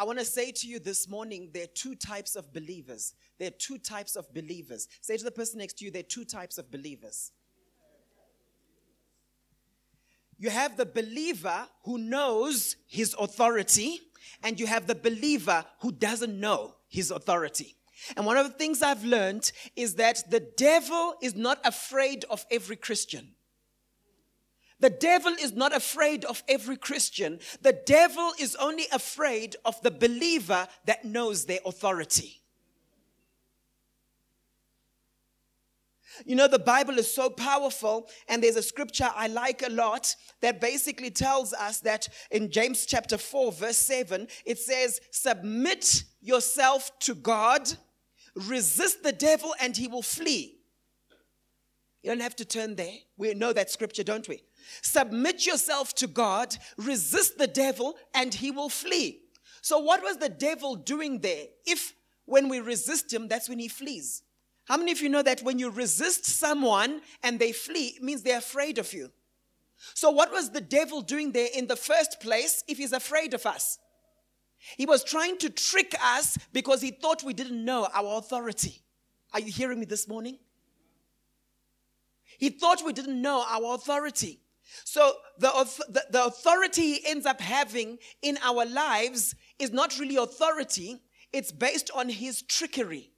I want to say to you this morning there are two types of believers. There are two types of believers. Say to the person next to you, there are two types of believers. You have the believer who knows his authority, and you have the believer who doesn't know his authority. And one of the things I've learned is that the devil is not afraid of every Christian. The devil is not afraid of every Christian. The devil is only afraid of the believer that knows their authority. You know, the Bible is so powerful, and there's a scripture I like a lot that basically tells us that in James chapter 4, verse 7, it says, Submit yourself to God, resist the devil, and he will flee. You don't have to turn there. We know that scripture, don't we? Submit yourself to God, resist the devil, and he will flee. So, what was the devil doing there? If when we resist him, that's when he flees. How many of you know that when you resist someone and they flee, it means they're afraid of you? So, what was the devil doing there in the first place if he's afraid of us? He was trying to trick us because he thought we didn't know our authority. Are you hearing me this morning? He thought we didn't know our authority. So the, the, the authority he ends up having in our lives is not really authority, it's based on his trickery.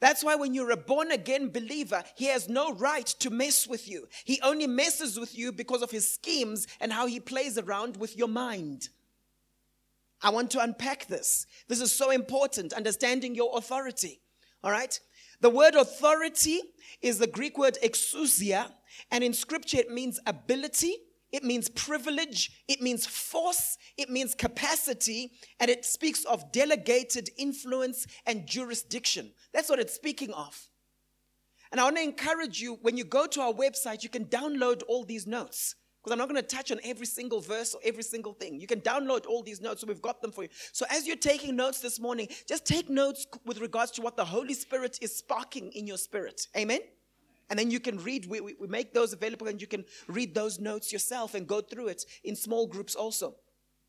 That's why when you're a born again believer, he has no right to mess with you. He only messes with you because of his schemes and how he plays around with your mind. I want to unpack this. This is so important, understanding your authority. All right? The word authority is the Greek word exousia, and in scripture it means ability, it means privilege, it means force, it means capacity, and it speaks of delegated influence and jurisdiction. That's what it's speaking of. And I want to encourage you when you go to our website, you can download all these notes because I'm not going to touch on every single verse or every single thing. You can download all these notes, so we've got them for you. So as you're taking notes this morning, just take notes with regards to what the Holy Spirit is sparking in your spirit. Amen? And then you can read, we, we, make those available, and you can read those notes yourself and go through it in small groups also.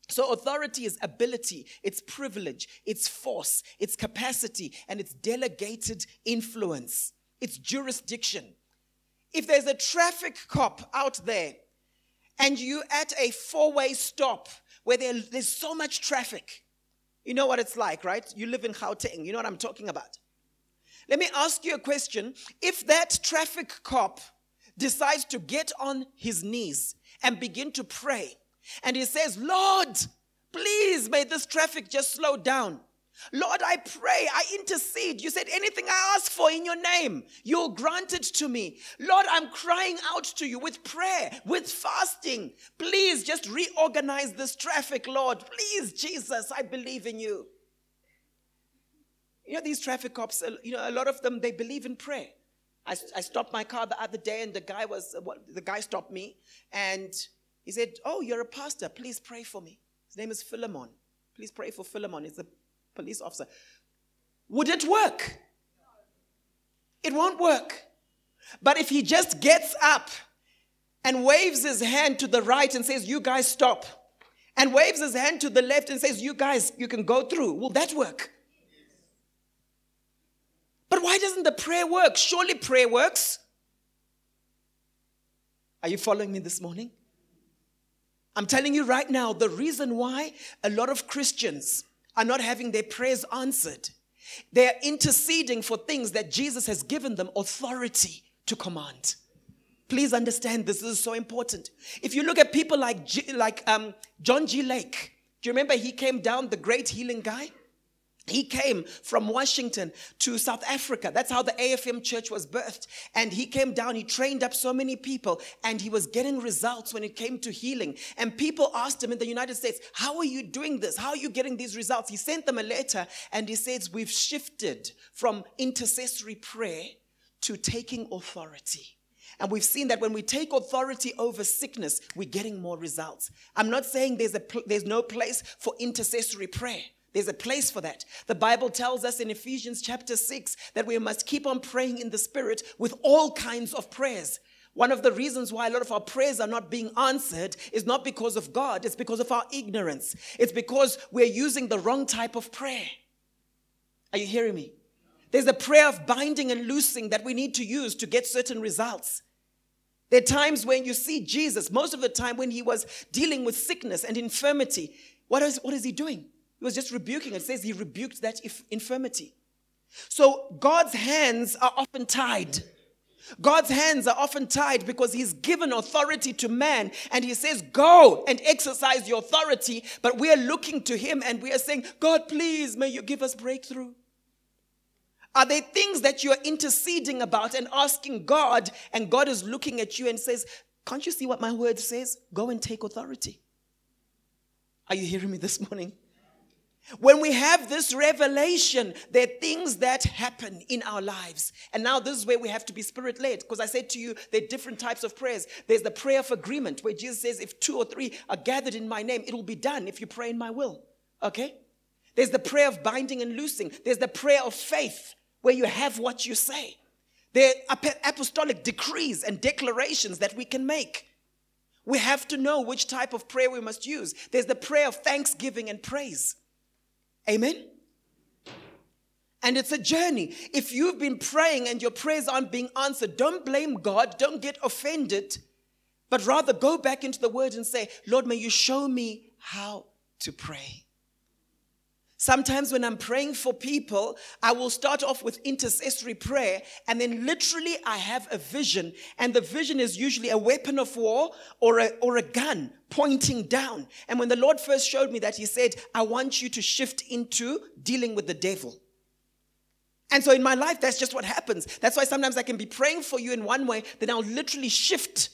So, authority is ability, it's privilege, it's force, it's capacity, and it's delegated influence, it's jurisdiction. If there's a traffic cop out there and you're at a four way stop where there, there's so much traffic. You know what it's like, right? You live in Gauteng. You know what I'm talking about. Let me ask you a question. If that traffic cop decides to get on his knees and begin to pray, and he says, Lord, please may this traffic just slow down. Lord, I pray, I intercede. You said, anything I ask for in your name, you'll grant it to me. Lord, I'm crying out to you with prayer, with fasting. Please just reorganize this traffic, Lord. Please, Jesus, I believe in you. You know, these traffic cops, uh, you know, a lot of them, they believe in prayer. I, I stopped my car the other day and the guy was, uh, well, the guy stopped me and he said, Oh, you're a pastor. Please pray for me. His name is Philemon. Please pray for Philemon. He's a police officer. Would it work? It won't work. But if he just gets up and waves his hand to the right and says, You guys stop, and waves his hand to the left and says, You guys, you can go through, will that work? But why doesn't the prayer work? Surely prayer works. Are you following me this morning? I'm telling you right now, the reason why a lot of Christians are not having their prayers answered. They're interceding for things that Jesus has given them authority to command. Please understand this, this is so important. If you look at people like, G, like um, John G. Lake, do you remember he came down, the great healing guy? He came from Washington to South Africa. That's how the AFM church was birthed. And he came down, he trained up so many people, and he was getting results when it came to healing. And people asked him in the United States, How are you doing this? How are you getting these results? He sent them a letter and he says, We've shifted from intercessory prayer to taking authority. And we've seen that when we take authority over sickness, we're getting more results. I'm not saying there's, a pl- there's no place for intercessory prayer. There's a place for that. The Bible tells us in Ephesians chapter 6 that we must keep on praying in the Spirit with all kinds of prayers. One of the reasons why a lot of our prayers are not being answered is not because of God, it's because of our ignorance. It's because we're using the wrong type of prayer. Are you hearing me? There's a prayer of binding and loosing that we need to use to get certain results. There are times when you see Jesus, most of the time when he was dealing with sickness and infirmity, what is, what is he doing? He was just rebuking. It says he rebuked that infirmity. So God's hands are often tied. God's hands are often tied because he's given authority to man and he says, Go and exercise your authority. But we are looking to him and we are saying, God, please, may you give us breakthrough. Are there things that you're interceding about and asking God, and God is looking at you and says, Can't you see what my word says? Go and take authority. Are you hearing me this morning? When we have this revelation, there are things that happen in our lives. And now this is where we have to be spirit led. Because I said to you, there are different types of prayers. There's the prayer of agreement, where Jesus says, if two or three are gathered in my name, it will be done if you pray in my will. Okay? There's the prayer of binding and loosing. There's the prayer of faith, where you have what you say. There are apostolic decrees and declarations that we can make. We have to know which type of prayer we must use. There's the prayer of thanksgiving and praise. Amen? And it's a journey. If you've been praying and your prayers aren't being answered, don't blame God, don't get offended, but rather go back into the word and say, Lord, may you show me how to pray. Sometimes when I'm praying for people, I will start off with intercessory prayer, and then literally I have a vision, and the vision is usually a weapon of war or a, or a gun pointing down. And when the Lord first showed me that, He said, I want you to shift into dealing with the devil. And so in my life, that's just what happens. That's why sometimes I can be praying for you in one way, then I'll literally shift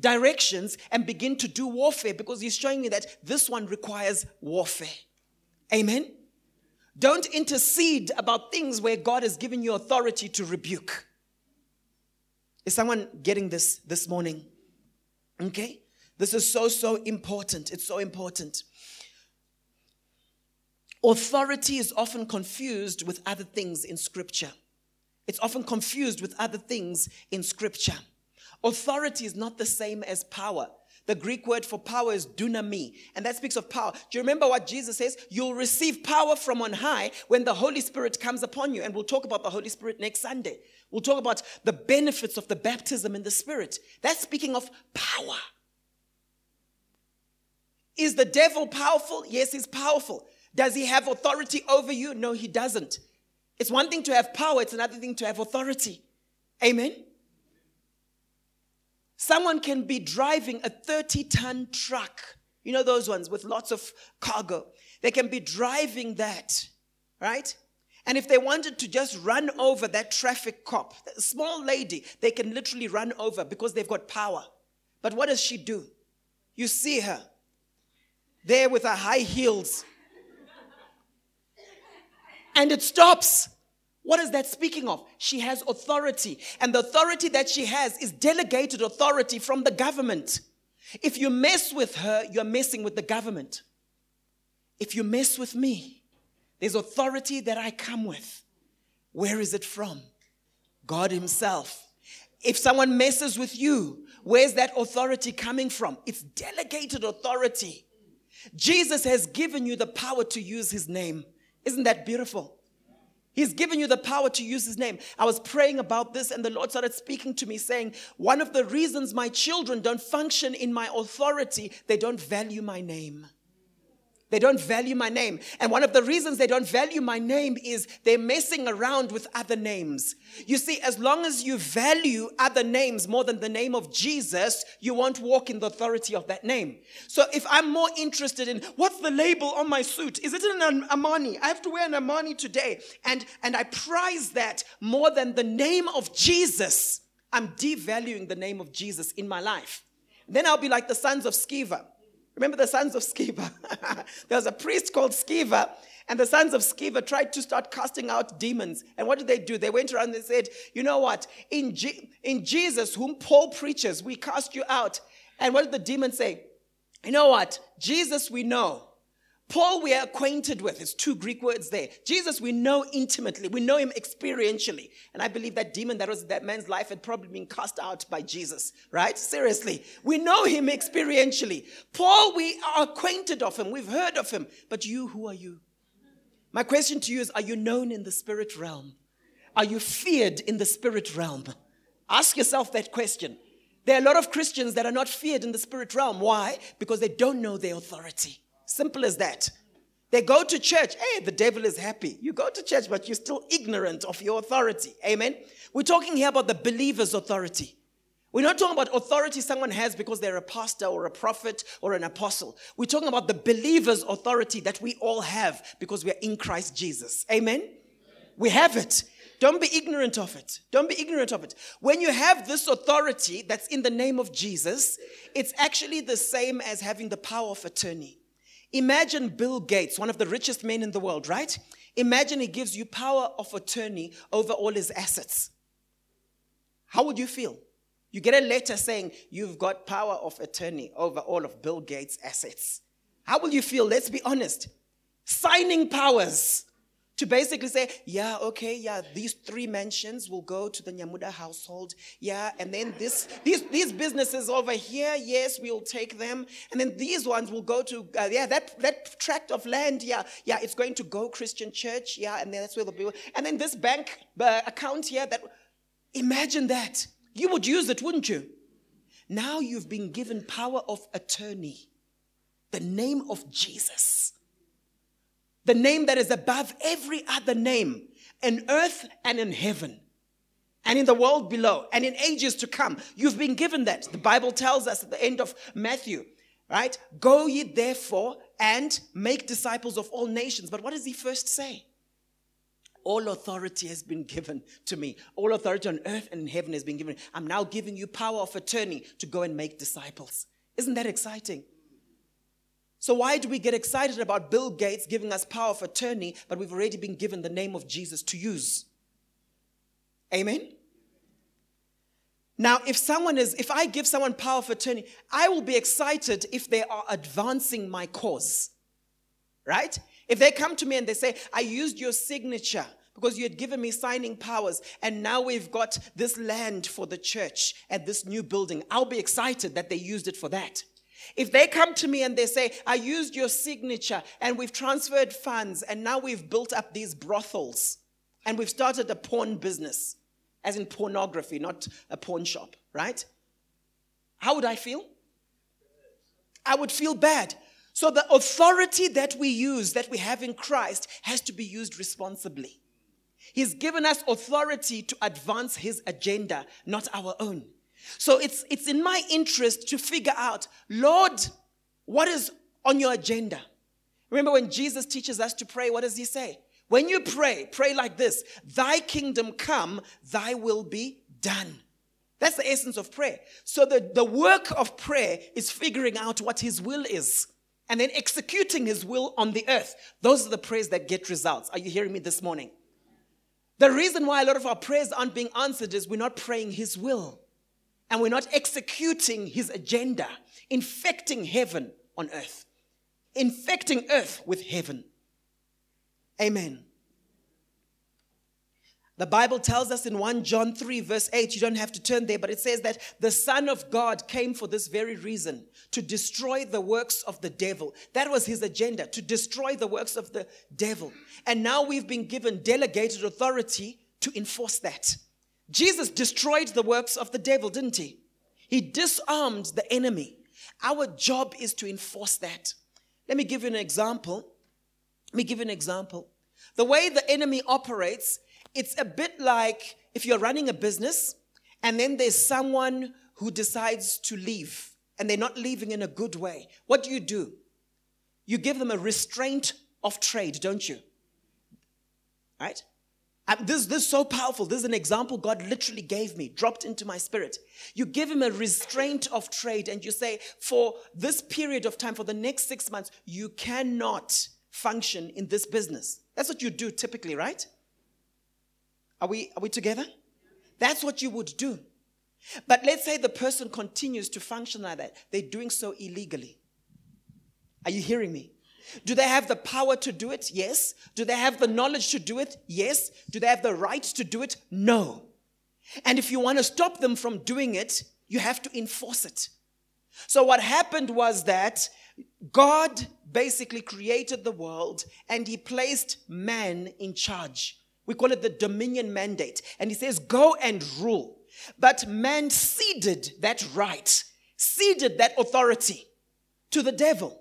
directions and begin to do warfare because He's showing me that this one requires warfare. Amen. Don't intercede about things where God has given you authority to rebuke. Is someone getting this this morning? Okay? This is so, so important. It's so important. Authority is often confused with other things in Scripture. It's often confused with other things in Scripture. Authority is not the same as power. The Greek word for power is dunami, and that speaks of power. Do you remember what Jesus says? You'll receive power from on high when the Holy Spirit comes upon you. And we'll talk about the Holy Spirit next Sunday. We'll talk about the benefits of the baptism in the Spirit. That's speaking of power. Is the devil powerful? Yes, he's powerful. Does he have authority over you? No, he doesn't. It's one thing to have power, it's another thing to have authority. Amen. Someone can be driving a 30 ton truck. You know those ones with lots of cargo. They can be driving that, right? And if they wanted to just run over that traffic cop, a small lady, they can literally run over because they've got power. But what does she do? You see her there with her high heels. And it stops. What is that speaking of? She has authority. And the authority that she has is delegated authority from the government. If you mess with her, you're messing with the government. If you mess with me, there's authority that I come with. Where is it from? God Himself. If someone messes with you, where's that authority coming from? It's delegated authority. Jesus has given you the power to use His name. Isn't that beautiful? He's given you the power to use his name. I was praying about this, and the Lord started speaking to me, saying, One of the reasons my children don't function in my authority, they don't value my name. They don't value my name. And one of the reasons they don't value my name is they're messing around with other names. You see, as long as you value other names more than the name of Jesus, you won't walk in the authority of that name. So if I'm more interested in what's the label on my suit? Is it an Armani? I have to wear an Armani today. And, and I prize that more than the name of Jesus. I'm devaluing the name of Jesus in my life. Then I'll be like the sons of Sceva Remember the sons of Sceva? there was a priest called Sceva, and the sons of Sceva tried to start casting out demons. And what did they do? They went around and said, You know what? In, G- in Jesus, whom Paul preaches, we cast you out. And what did the demon say? You know what? Jesus, we know. Paul, we are acquainted with. It's two Greek words there. Jesus, we know intimately. We know him experientially. And I believe that demon that was that man's life had probably been cast out by Jesus, right? Seriously. We know him experientially. Paul, we are acquainted of him. We've heard of him. But you, who are you? My question to you is Are you known in the spirit realm? Are you feared in the spirit realm? Ask yourself that question. There are a lot of Christians that are not feared in the spirit realm. Why? Because they don't know their authority. Simple as that. They go to church. Hey, the devil is happy. You go to church, but you're still ignorant of your authority. Amen. We're talking here about the believer's authority. We're not talking about authority someone has because they're a pastor or a prophet or an apostle. We're talking about the believer's authority that we all have because we're in Christ Jesus. Amen? We have it. Don't be ignorant of it. Don't be ignorant of it. When you have this authority that's in the name of Jesus, it's actually the same as having the power of attorney. Imagine Bill Gates, one of the richest men in the world, right? Imagine he gives you power of attorney over all his assets. How would you feel? You get a letter saying you've got power of attorney over all of Bill Gates' assets. How will you feel? Let's be honest. Signing powers to basically say, yeah, okay, yeah, these three mansions will go to the Nyamuda household. Yeah, and then this, these, these businesses over here, yes, we'll take them. And then these ones will go to, uh, yeah, that, that tract of land, yeah, yeah, it's going to go Christian church. Yeah, and then that's where the people, and then this bank uh, account here that, imagine that. You would use it, wouldn't you? Now you've been given power of attorney, the name of Jesus the name that is above every other name in earth and in heaven and in the world below and in ages to come. You've been given that. The Bible tells us at the end of Matthew, right? Go ye therefore and make disciples of all nations. But what does he first say? All authority has been given to me. All authority on earth and in heaven has been given. I'm now giving you power of attorney to go and make disciples. Isn't that exciting? So, why do we get excited about Bill Gates giving us power of attorney, but we've already been given the name of Jesus to use? Amen? Now, if someone is, if I give someone power of attorney, I will be excited if they are advancing my cause. Right? If they come to me and they say, I used your signature because you had given me signing powers, and now we've got this land for the church and this new building, I'll be excited that they used it for that. If they come to me and they say, I used your signature and we've transferred funds and now we've built up these brothels and we've started a porn business, as in pornography, not a pawn shop, right? How would I feel? I would feel bad. So the authority that we use, that we have in Christ, has to be used responsibly. He's given us authority to advance his agenda, not our own. So it's, it's in my interest to figure out, Lord, what is on your agenda? Remember when Jesus teaches us to pray, what does he say? When you pray, pray like this Thy kingdom come, thy will be done. That's the essence of prayer. So the, the work of prayer is figuring out what his will is and then executing his will on the earth. Those are the prayers that get results. Are you hearing me this morning? The reason why a lot of our prayers aren't being answered is we're not praying his will and we're not executing his agenda, infecting heaven on earth, infecting earth with heaven. Amen. The Bible tells us in 1 John 3, verse 8, you don't have to turn there, but it says that the Son of God came for this very reason to destroy the works of the devil. That was his agenda, to destroy the works of the devil. And now we've been given delegated authority to enforce that. Jesus destroyed the works of the devil, didn't he? He disarmed the enemy. Our job is to enforce that. Let me give you an example. Let me give you an example. The way the enemy operates, it's a bit like if you're running a business and then there's someone who decides to leave and they're not leaving in a good way. What do you do? You give them a restraint of trade, don't you? Right? This, this is so powerful. This is an example God literally gave me, dropped into my spirit. You give him a restraint of trade and you say, for this period of time, for the next six months, you cannot function in this business. That's what you do typically, right? Are we, are we together? That's what you would do. But let's say the person continues to function like that. They're doing so illegally. Are you hearing me? Do they have the power to do it? Yes. Do they have the knowledge to do it? Yes. Do they have the right to do it? No. And if you want to stop them from doing it, you have to enforce it. So what happened was that God basically created the world and he placed man in charge. We call it the dominion mandate. And he says, go and rule. But man ceded that right, ceded that authority to the devil.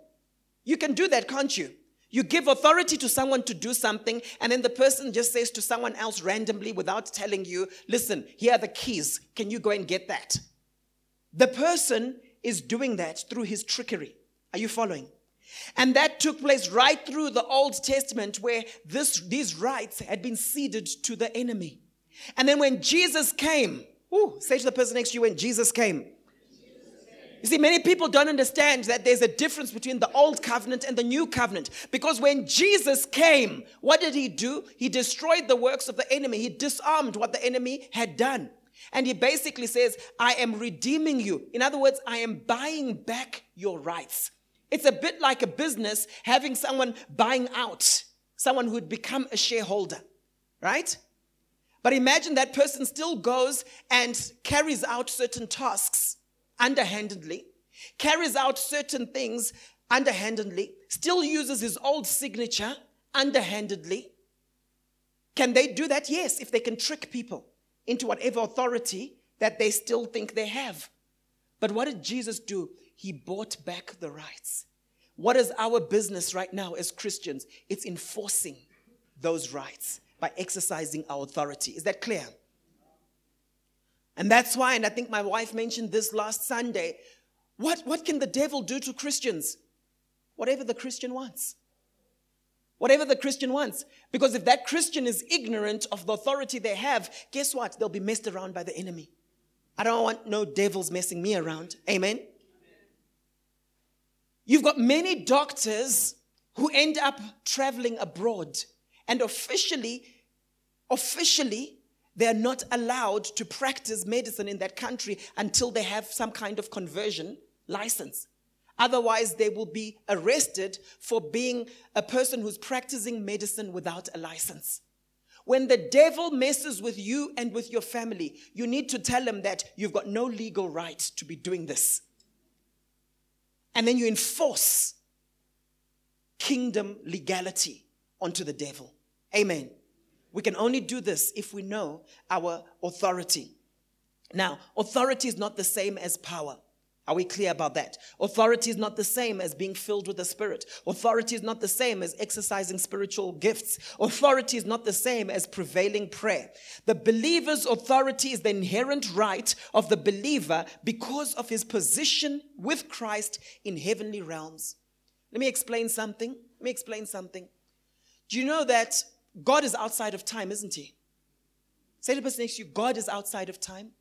You can do that, can't you? You give authority to someone to do something, and then the person just says to someone else randomly without telling you, listen, here are the keys. Can you go and get that? The person is doing that through his trickery. Are you following? And that took place right through the Old Testament where this, these rights had been ceded to the enemy. And then when Jesus came, ooh, say to the person next to you, when Jesus came, you see, many people don't understand that there's a difference between the old covenant and the new covenant. Because when Jesus came, what did he do? He destroyed the works of the enemy, he disarmed what the enemy had done. And he basically says, I am redeeming you. In other words, I am buying back your rights. It's a bit like a business having someone buying out someone who'd become a shareholder, right? But imagine that person still goes and carries out certain tasks underhandedly, carries out certain things underhandedly, still uses his old signature underhandedly. Can they do that? Yes, if they can trick people into whatever authority that they still think they have. But what did Jesus do? He bought back the rights. What is our business right now as Christians? It's enforcing those rights by exercising our authority. Is that clear? And that's why, and I think my wife mentioned this last Sunday, what, what can the devil do to Christians? Whatever the Christian wants. Whatever the Christian wants. Because if that Christian is ignorant of the authority they have, guess what? They'll be messed around by the enemy. I don't want no devils messing me around. Amen. You've got many doctors who end up traveling abroad and officially, officially, they are not allowed to practice medicine in that country until they have some kind of conversion license. Otherwise, they will be arrested for being a person who's practicing medicine without a license. When the devil messes with you and with your family, you need to tell him that you've got no legal right to be doing this. And then you enforce kingdom legality onto the devil. Amen. We can only do this if we know our authority. Now, authority is not the same as power. Are we clear about that? Authority is not the same as being filled with the Spirit. Authority is not the same as exercising spiritual gifts. Authority is not the same as prevailing prayer. The believer's authority is the inherent right of the believer because of his position with Christ in heavenly realms. Let me explain something. Let me explain something. Do you know that God is outside of time, isn't he? Say to the person next to you, God is outside of time.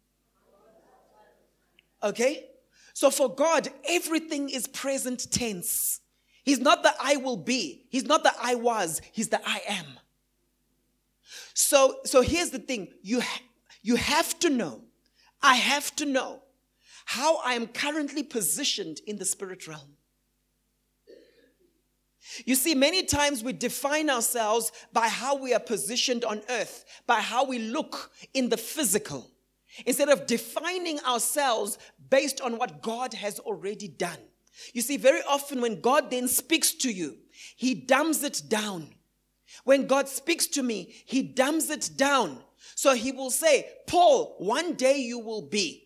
Okay? So for God, everything is present tense. He's not the I will be. He's not the I was. He's the I am. So, so here's the thing. You, ha- you have to know, I have to know how I am currently positioned in the spirit realm. You see, many times we define ourselves by how we are positioned on earth, by how we look in the physical, instead of defining ourselves based on what God has already done. You see, very often when God then speaks to you, He dumbs it down. When God speaks to me, He dumbs it down. So He will say, Paul, one day you will be.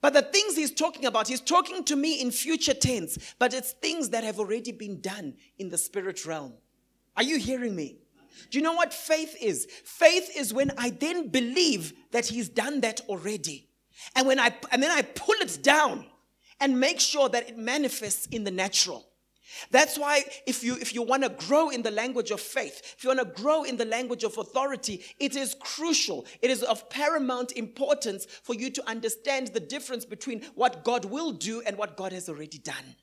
But the things he's talking about, he's talking to me in future tense, but it's things that have already been done in the spirit realm. Are you hearing me? Do you know what faith is? Faith is when I then believe that he's done that already. And when I and then I pull it down and make sure that it manifests in the natural. That's why if you if you want to grow in the language of faith, if you want to grow in the language of authority, it is crucial. It is of paramount importance for you to understand the difference between what God will do and what God has already done.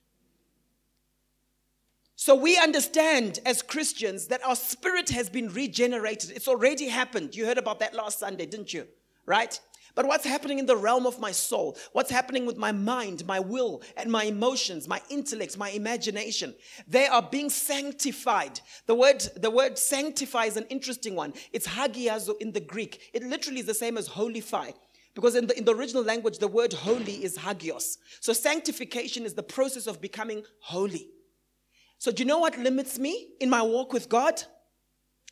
So we understand as Christians that our spirit has been regenerated. It's already happened. You heard about that last Sunday, didn't you? Right? But what's happening in the realm of my soul? What's happening with my mind, my will, and my emotions, my intellect, my imagination? They are being sanctified. The word, the word sanctify is an interesting one. It's hagiazo in the Greek. It literally is the same as holify. Because in the, in the original language, the word holy is hagios. So sanctification is the process of becoming holy. So do you know what limits me in my walk with God?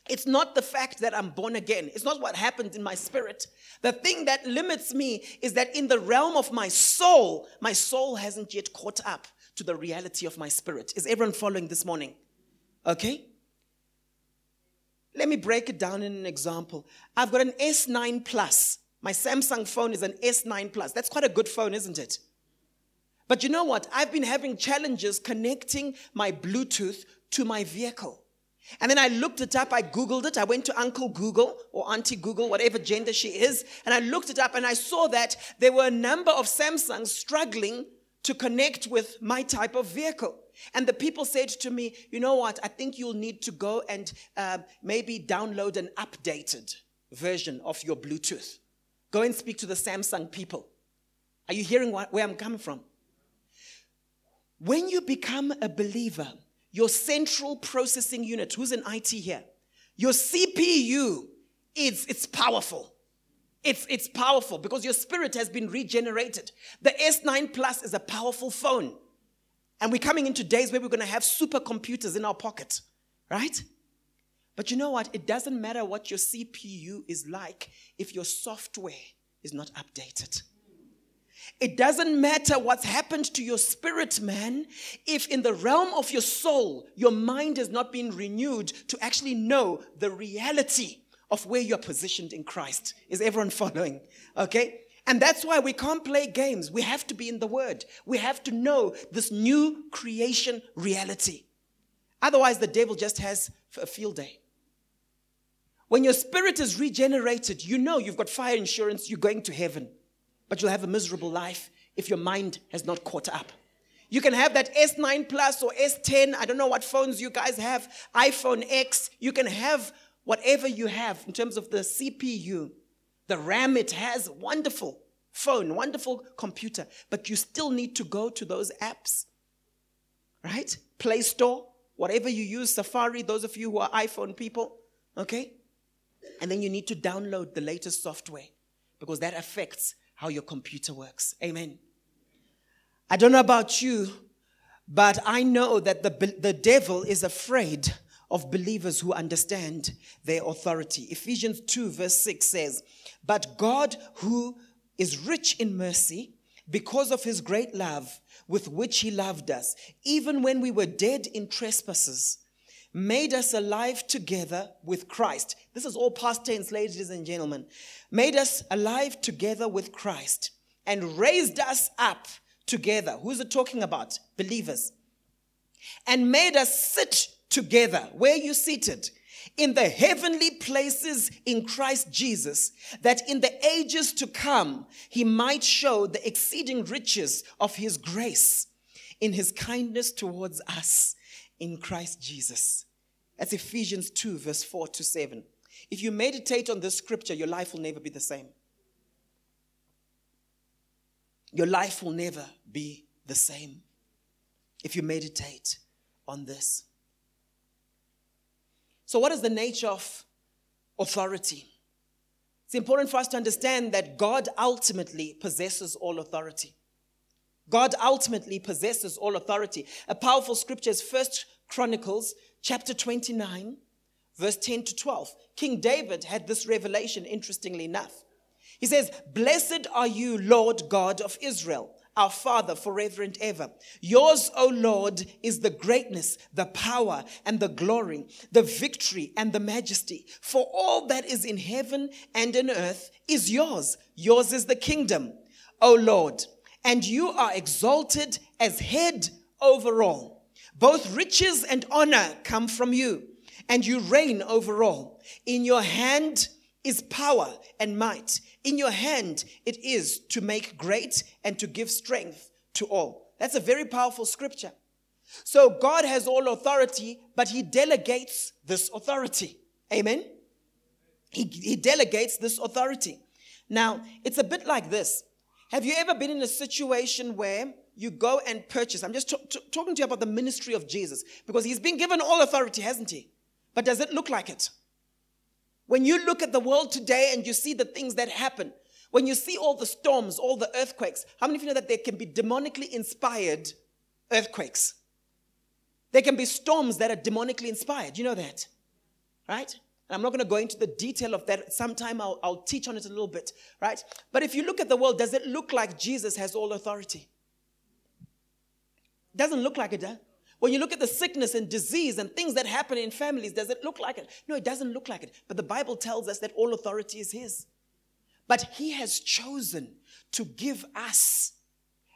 It's not the fact that I'm born again. It's not what happened in my spirit. The thing that limits me is that in the realm of my soul, my soul hasn't yet caught up to the reality of my spirit. Is everyone following this morning? Okay? Let me break it down in an example. I've got an S9 Plus. My Samsung phone is an S9 Plus. That's quite a good phone, isn't it? But you know what? I've been having challenges connecting my Bluetooth to my vehicle. And then I looked it up, I Googled it, I went to Uncle Google or Auntie Google, whatever gender she is, and I looked it up and I saw that there were a number of Samsungs struggling to connect with my type of vehicle. And the people said to me, you know what, I think you'll need to go and uh, maybe download an updated version of your Bluetooth. Go and speak to the Samsung people. Are you hearing what, where I'm coming from? When you become a believer, your central processing unit, who's in IT here? Your CPU is it's powerful. It's, it's powerful because your spirit has been regenerated. The S9 Plus is a powerful phone. And we're coming into days where we're going to have supercomputers in our pocket, right? But you know what? It doesn't matter what your CPU is like if your software is not updated. It doesn't matter what's happened to your spirit, man, if in the realm of your soul, your mind has not been renewed to actually know the reality of where you're positioned in Christ. Is everyone following? Okay? And that's why we can't play games. We have to be in the Word. We have to know this new creation reality. Otherwise, the devil just has a field day. When your spirit is regenerated, you know you've got fire insurance, you're going to heaven but you'll have a miserable life if your mind has not caught up. You can have that S9 Plus or S10, I don't know what phones you guys have, iPhone X. You can have whatever you have in terms of the CPU, the RAM it has, wonderful phone, wonderful computer, but you still need to go to those apps, right? Play Store, whatever you use, Safari, those of you who are iPhone people, okay? And then you need to download the latest software because that affects how your computer works. Amen. I don't know about you, but I know that the, the devil is afraid of believers who understand their authority. Ephesians 2, verse 6 says, But God, who is rich in mercy, because of his great love with which he loved us, even when we were dead in trespasses, made us alive together with Christ. This is all past tense, ladies and gentlemen. Made us alive together with Christ and raised us up together. Who's it talking about? Believers. And made us sit together. Where you seated? In the heavenly places in Christ Jesus, that in the ages to come, he might show the exceeding riches of his grace in his kindness towards us in Christ Jesus. That's Ephesians 2, verse 4 to 7. If you meditate on this scripture, your life will never be the same. Your life will never be the same if you meditate on this. So, what is the nature of authority? It's important for us to understand that God ultimately possesses all authority. God ultimately possesses all authority. A powerful scripture is First Chronicles chapter 29, verse 10 to 12. King David had this revelation, interestingly enough. He says, Blessed are you, Lord God of Israel, our Father, forever and ever. Yours, O Lord, is the greatness, the power, and the glory, the victory, and the majesty. For all that is in heaven and in earth is yours. Yours is the kingdom, O Lord. And you are exalted as head over all. Both riches and honor come from you, and you reign over all. In your hand is power and might. In your hand it is to make great and to give strength to all. That's a very powerful scripture. So God has all authority, but he delegates this authority. Amen? He, he delegates this authority. Now, it's a bit like this. Have you ever been in a situation where you go and purchase? I'm just t- t- talking to you about the ministry of Jesus because he's been given all authority, hasn't he? But does it look like it? When you look at the world today and you see the things that happen, when you see all the storms, all the earthquakes, how many of you know that there can be demonically inspired earthquakes? There can be storms that are demonically inspired. You know that, right? I'm not going to go into the detail of that. Sometime I'll, I'll teach on it a little bit, right? But if you look at the world, does it look like Jesus has all authority? Doesn't look like it, does. When you look at the sickness and disease and things that happen in families, does it look like it? No, it doesn't look like it. But the Bible tells us that all authority is His. But He has chosen to give us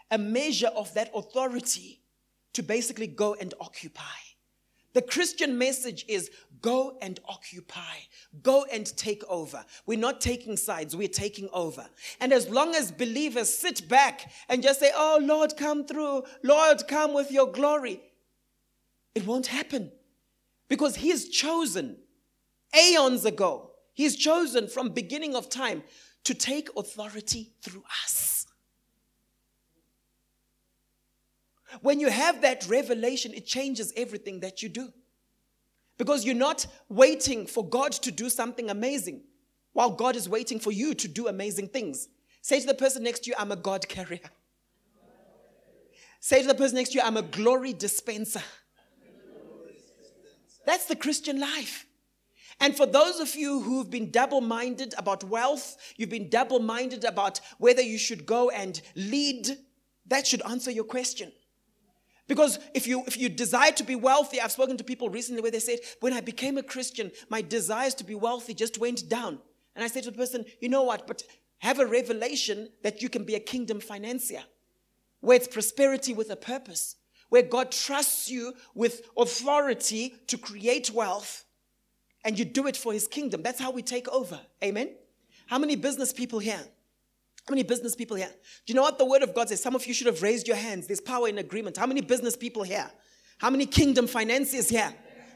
a measure of that authority to basically go and occupy. The Christian message is go and occupy, go and take over. We're not taking sides, we're taking over. And as long as believers sit back and just say, Oh Lord, come through, Lord, come with your glory, it won't happen because He's chosen aeons ago. He's chosen from beginning of time to take authority through us. When you have that revelation, it changes everything that you do. Because you're not waiting for God to do something amazing while God is waiting for you to do amazing things. Say to the person next to you, I'm a God carrier. Say to the person next to you, I'm a glory dispenser. That's the Christian life. And for those of you who've been double minded about wealth, you've been double minded about whether you should go and lead, that should answer your question. Because if you if you desire to be wealthy, I've spoken to people recently where they said, when I became a Christian, my desires to be wealthy just went down. And I said to the person, you know what, but have a revelation that you can be a kingdom financier, where it's prosperity with a purpose where God trusts you with authority to create wealth and you do it for his kingdom. That's how we take over. Amen. How many business people here? How many business people here? Do you know what the word of God says? Some of you should have raised your hands. There's power in agreement. How many business people here? How many kingdom financiers here?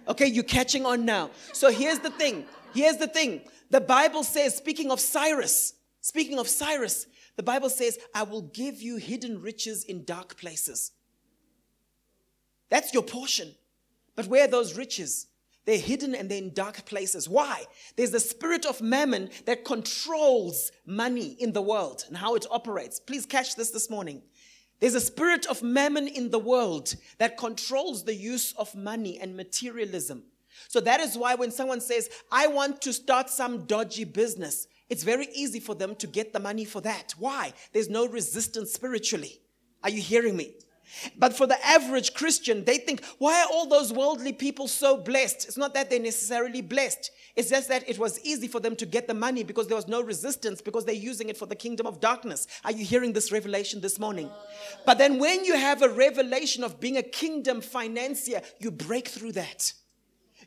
Okay, you're catching on now. So here's the thing. Here's the thing. The Bible says, speaking of Cyrus, speaking of Cyrus, the Bible says, I will give you hidden riches in dark places. That's your portion. But where are those riches? They're hidden and they're in dark places. Why? There's the spirit of mammon that controls money in the world and how it operates. Please catch this this morning. There's a spirit of mammon in the world that controls the use of money and materialism. So that is why when someone says, I want to start some dodgy business, it's very easy for them to get the money for that. Why? There's no resistance spiritually. Are you hearing me? But for the average Christian, they think, why are all those worldly people so blessed? It's not that they're necessarily blessed. It's just that it was easy for them to get the money because there was no resistance because they're using it for the kingdom of darkness. Are you hearing this revelation this morning? But then when you have a revelation of being a kingdom financier, you break through that.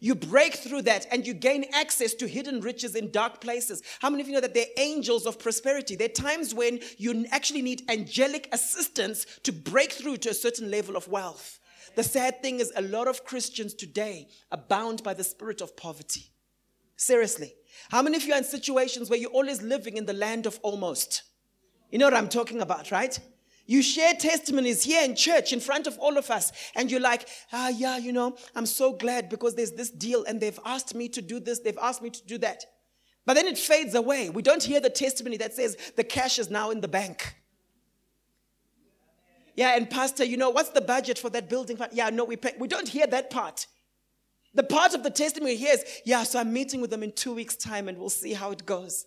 You break through that and you gain access to hidden riches in dark places. How many of you know that they're angels of prosperity? There are times when you actually need angelic assistance to break through to a certain level of wealth. The sad thing is, a lot of Christians today are bound by the spirit of poverty. Seriously. How many of you are in situations where you're always living in the land of almost? You know what I'm talking about, right? You share testimonies here in church in front of all of us, and you're like, ah, yeah, you know, I'm so glad because there's this deal and they've asked me to do this, they've asked me to do that. But then it fades away. We don't hear the testimony that says the cash is now in the bank. Yeah, and Pastor, you know, what's the budget for that building? Yeah, no, we pay. We don't hear that part. The part of the testimony here is, yeah, so I'm meeting with them in two weeks' time and we'll see how it goes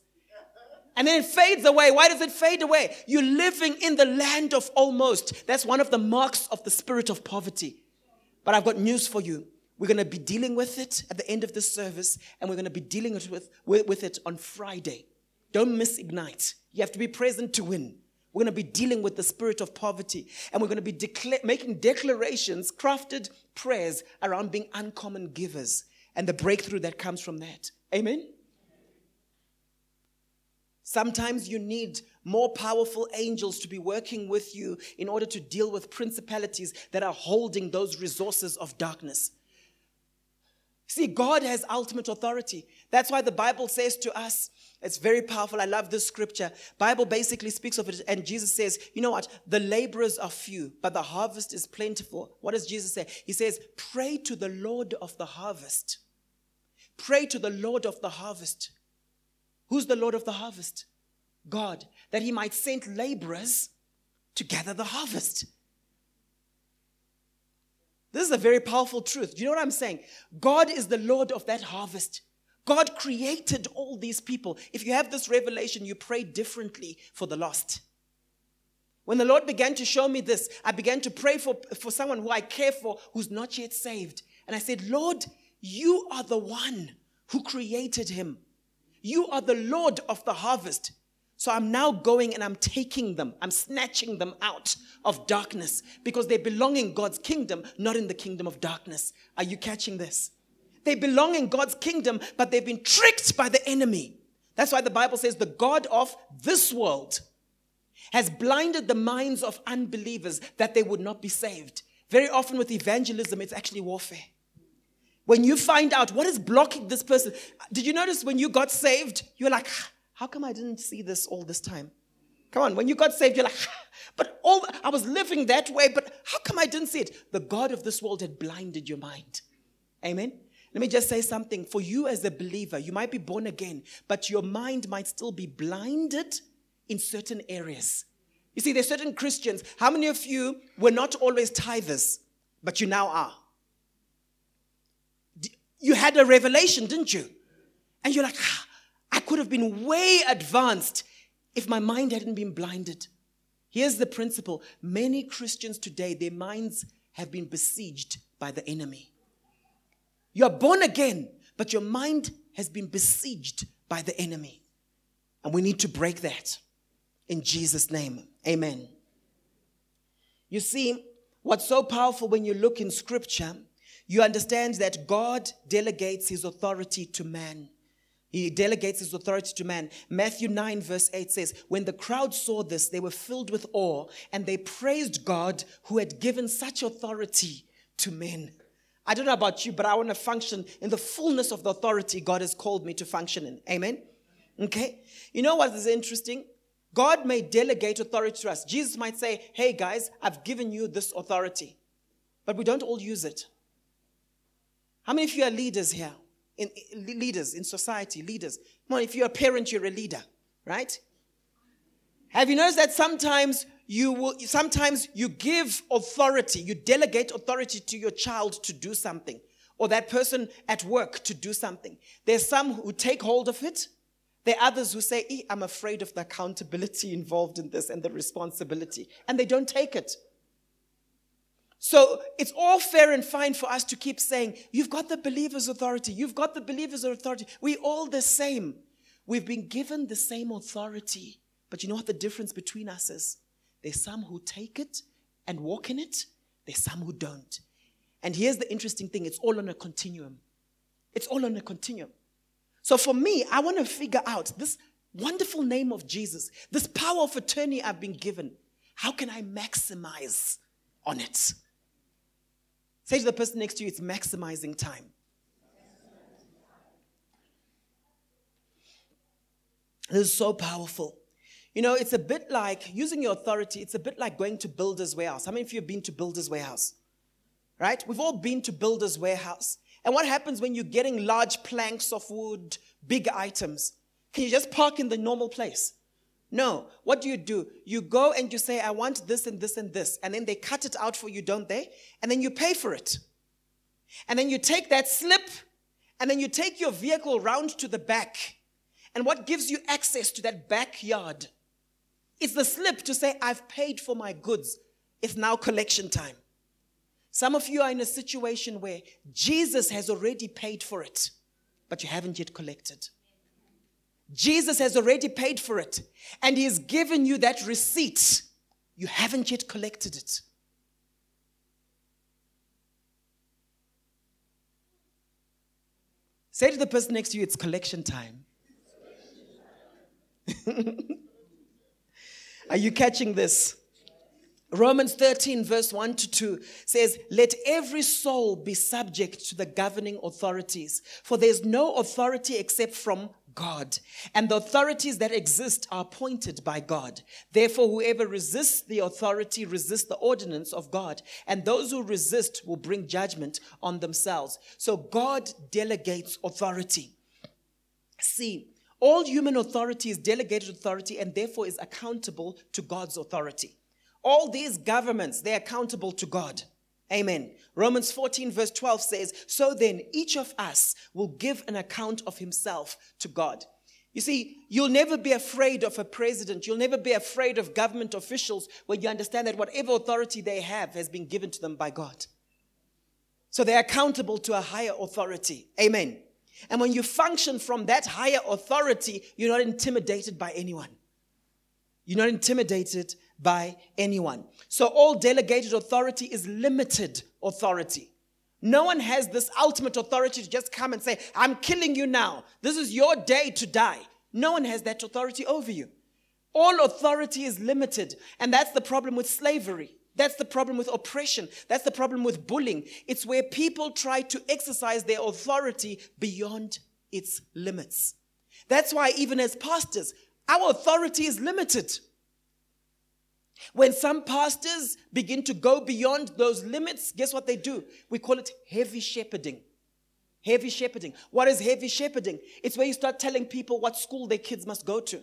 and then it fades away. Why does it fade away? You're living in the land of almost. That's one of the marks of the spirit of poverty. But I've got news for you. We're going to be dealing with it at the end of this service, and we're going to be dealing with, with, with it on Friday. Don't miss Ignite. You have to be present to win. We're going to be dealing with the spirit of poverty, and we're going to be decla- making declarations, crafted prayers around being uncommon givers and the breakthrough that comes from that. Amen? Sometimes you need more powerful angels to be working with you in order to deal with principalities that are holding those resources of darkness. See, God has ultimate authority. That's why the Bible says to us, it's very powerful. I love this scripture. Bible basically speaks of it, and Jesus says, you know what? The laborers are few, but the harvest is plentiful. What does Jesus say? He says, pray to the Lord of the harvest. Pray to the Lord of the harvest. Who's the Lord of the harvest? God, that he might send laborers to gather the harvest. This is a very powerful truth. Do you know what I'm saying? God is the Lord of that harvest. God created all these people. If you have this revelation, you pray differently for the lost. When the Lord began to show me this, I began to pray for, for someone who I care for who's not yet saved. And I said, Lord, you are the one who created him. You are the Lord of the harvest. So I'm now going and I'm taking them, I'm snatching them out of darkness because they belong in God's kingdom, not in the kingdom of darkness. Are you catching this? They belong in God's kingdom, but they've been tricked by the enemy. That's why the Bible says the God of this world has blinded the minds of unbelievers that they would not be saved. Very often with evangelism, it's actually warfare. When you find out what is blocking this person, did you notice when you got saved, you're like, ah, how come I didn't see this all this time? Come on, when you got saved, you're like, ah, but all I was living that way, but how come I didn't see it? The God of this world had blinded your mind. Amen. Let me just say something. For you as a believer, you might be born again, but your mind might still be blinded in certain areas. You see, there's certain Christians. How many of you were not always tithers, but you now are? You had a revelation, didn't you? And you're like, ah, I could have been way advanced if my mind hadn't been blinded. Here's the principle many Christians today, their minds have been besieged by the enemy. You are born again, but your mind has been besieged by the enemy. And we need to break that in Jesus' name. Amen. You see, what's so powerful when you look in scripture, you understand that God delegates his authority to man. He delegates his authority to man. Matthew 9, verse 8 says, When the crowd saw this, they were filled with awe and they praised God who had given such authority to men. I don't know about you, but I want to function in the fullness of the authority God has called me to function in. Amen? Okay? You know what is interesting? God may delegate authority to us. Jesus might say, Hey guys, I've given you this authority. But we don't all use it. How many of you are leaders here? in, in leaders in society, leaders. Come on, if you're a parent, you're a leader, right? Have you noticed that sometimes you will sometimes you give authority, you delegate authority to your child to do something, or that person at work to do something. There's some who take hold of it. There are others who say, I'm afraid of the accountability involved in this and the responsibility. And they don't take it. So it's all fair and fine for us to keep saying, You've got the believer's authority. You've got the believer's authority. We're all the same. We've been given the same authority. But you know what the difference between us is? There's some who take it and walk in it, there's some who don't. And here's the interesting thing it's all on a continuum. It's all on a continuum. So for me, I want to figure out this wonderful name of Jesus, this power of attorney I've been given. How can I maximize on it? Say to the person next to you, it's maximizing time. This is so powerful. You know, it's a bit like using your authority, it's a bit like going to Builder's Warehouse. How many of you have been to Builder's Warehouse? Right? We've all been to Builder's Warehouse. And what happens when you're getting large planks of wood, big items? Can you just park in the normal place? No. What do you do? You go and you say, I want this and this and this. And then they cut it out for you, don't they? And then you pay for it. And then you take that slip and then you take your vehicle round to the back. And what gives you access to that backyard? It's the slip to say, I've paid for my goods. It's now collection time. Some of you are in a situation where Jesus has already paid for it, but you haven't yet collected. Jesus has already paid for it, and He has given you that receipt. You haven't yet collected it. Say to the person next to you, it's collection time. Are you catching this? Romans 13, verse 1 to 2 says, Let every soul be subject to the governing authorities, for there's no authority except from God, and the authorities that exist are appointed by God. Therefore, whoever resists the authority resists the ordinance of God, and those who resist will bring judgment on themselves. So, God delegates authority. See, all human authority is delegated authority and therefore is accountable to God's authority. All these governments, they're accountable to God. Amen. Romans 14, verse 12 says, So then each of us will give an account of himself to God. You see, you'll never be afraid of a president. You'll never be afraid of government officials when you understand that whatever authority they have has been given to them by God. So they're accountable to a higher authority. Amen. And when you function from that higher authority, you're not intimidated by anyone. You're not intimidated by anyone. So all delegated authority is limited authority. No one has this ultimate authority to just come and say, I'm killing you now. This is your day to die. No one has that authority over you. All authority is limited. And that's the problem with slavery. That's the problem with oppression. That's the problem with bullying. It's where people try to exercise their authority beyond its limits. That's why, even as pastors, our authority is limited. When some pastors begin to go beyond those limits, guess what they do? We call it heavy shepherding. Heavy shepherding. What is heavy shepherding? It's where you start telling people what school their kids must go to,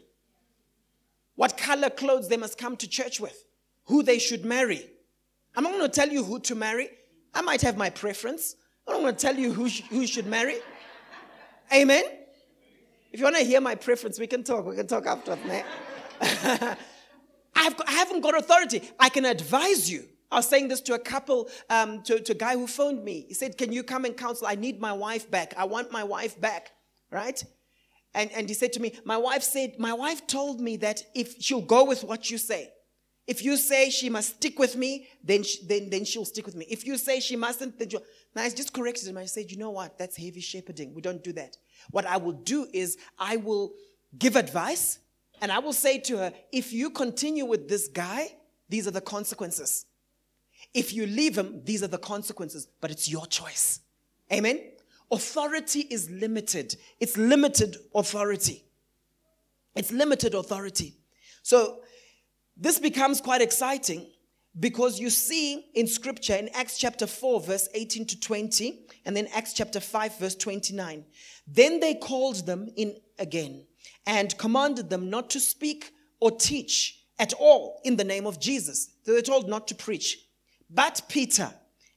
what color clothes they must come to church with, who they should marry. I'm not going to tell you who to marry. I might have my preference. I'm not going to tell you who, sh- who should marry. Amen? If you want to hear my preference, we can talk. We can talk after that. I've got, I haven't got authority. I can advise you. I was saying this to a couple, um, to, to a guy who phoned me. He said, Can you come and counsel? I need my wife back. I want my wife back. Right? And, and he said to me, My wife said, My wife told me that if she'll go with what you say, if you say she must stick with me, then, she, then, then she'll stick with me. If you say she mustn't, then she'll. I just corrected him. I said, You know what? That's heavy shepherding. We don't do that. What I will do is I will give advice and I will say to her, if you continue with this guy, these are the consequences. If you leave him, these are the consequences, but it's your choice. Amen? Authority is limited. It's limited authority. It's limited authority. So this becomes quite exciting because you see in scripture in Acts chapter 4, verse 18 to 20, and then Acts chapter 5, verse 29. Then they called them in again and commanded them not to speak or teach at all in the name of Jesus. They were told not to preach. But Peter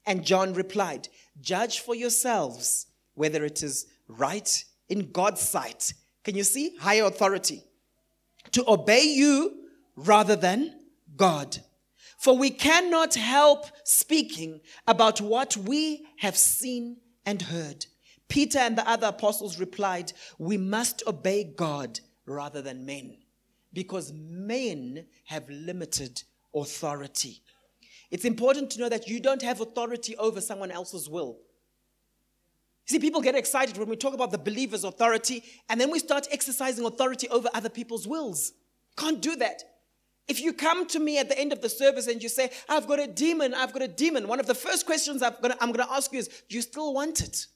and John replied, Judge for yourselves whether it is right in God's sight. Can you see? Higher authority. To obey you rather than God. For we cannot help speaking about what we have seen and heard. Peter and the other apostles replied, We must obey God rather than men, because men have limited authority. It's important to know that you don't have authority over someone else's will. See, people get excited when we talk about the believer's authority, and then we start exercising authority over other people's wills. Can't do that. If you come to me at the end of the service and you say, I've got a demon, I've got a demon, one of the first questions I'm going to ask you is, Do you still want it?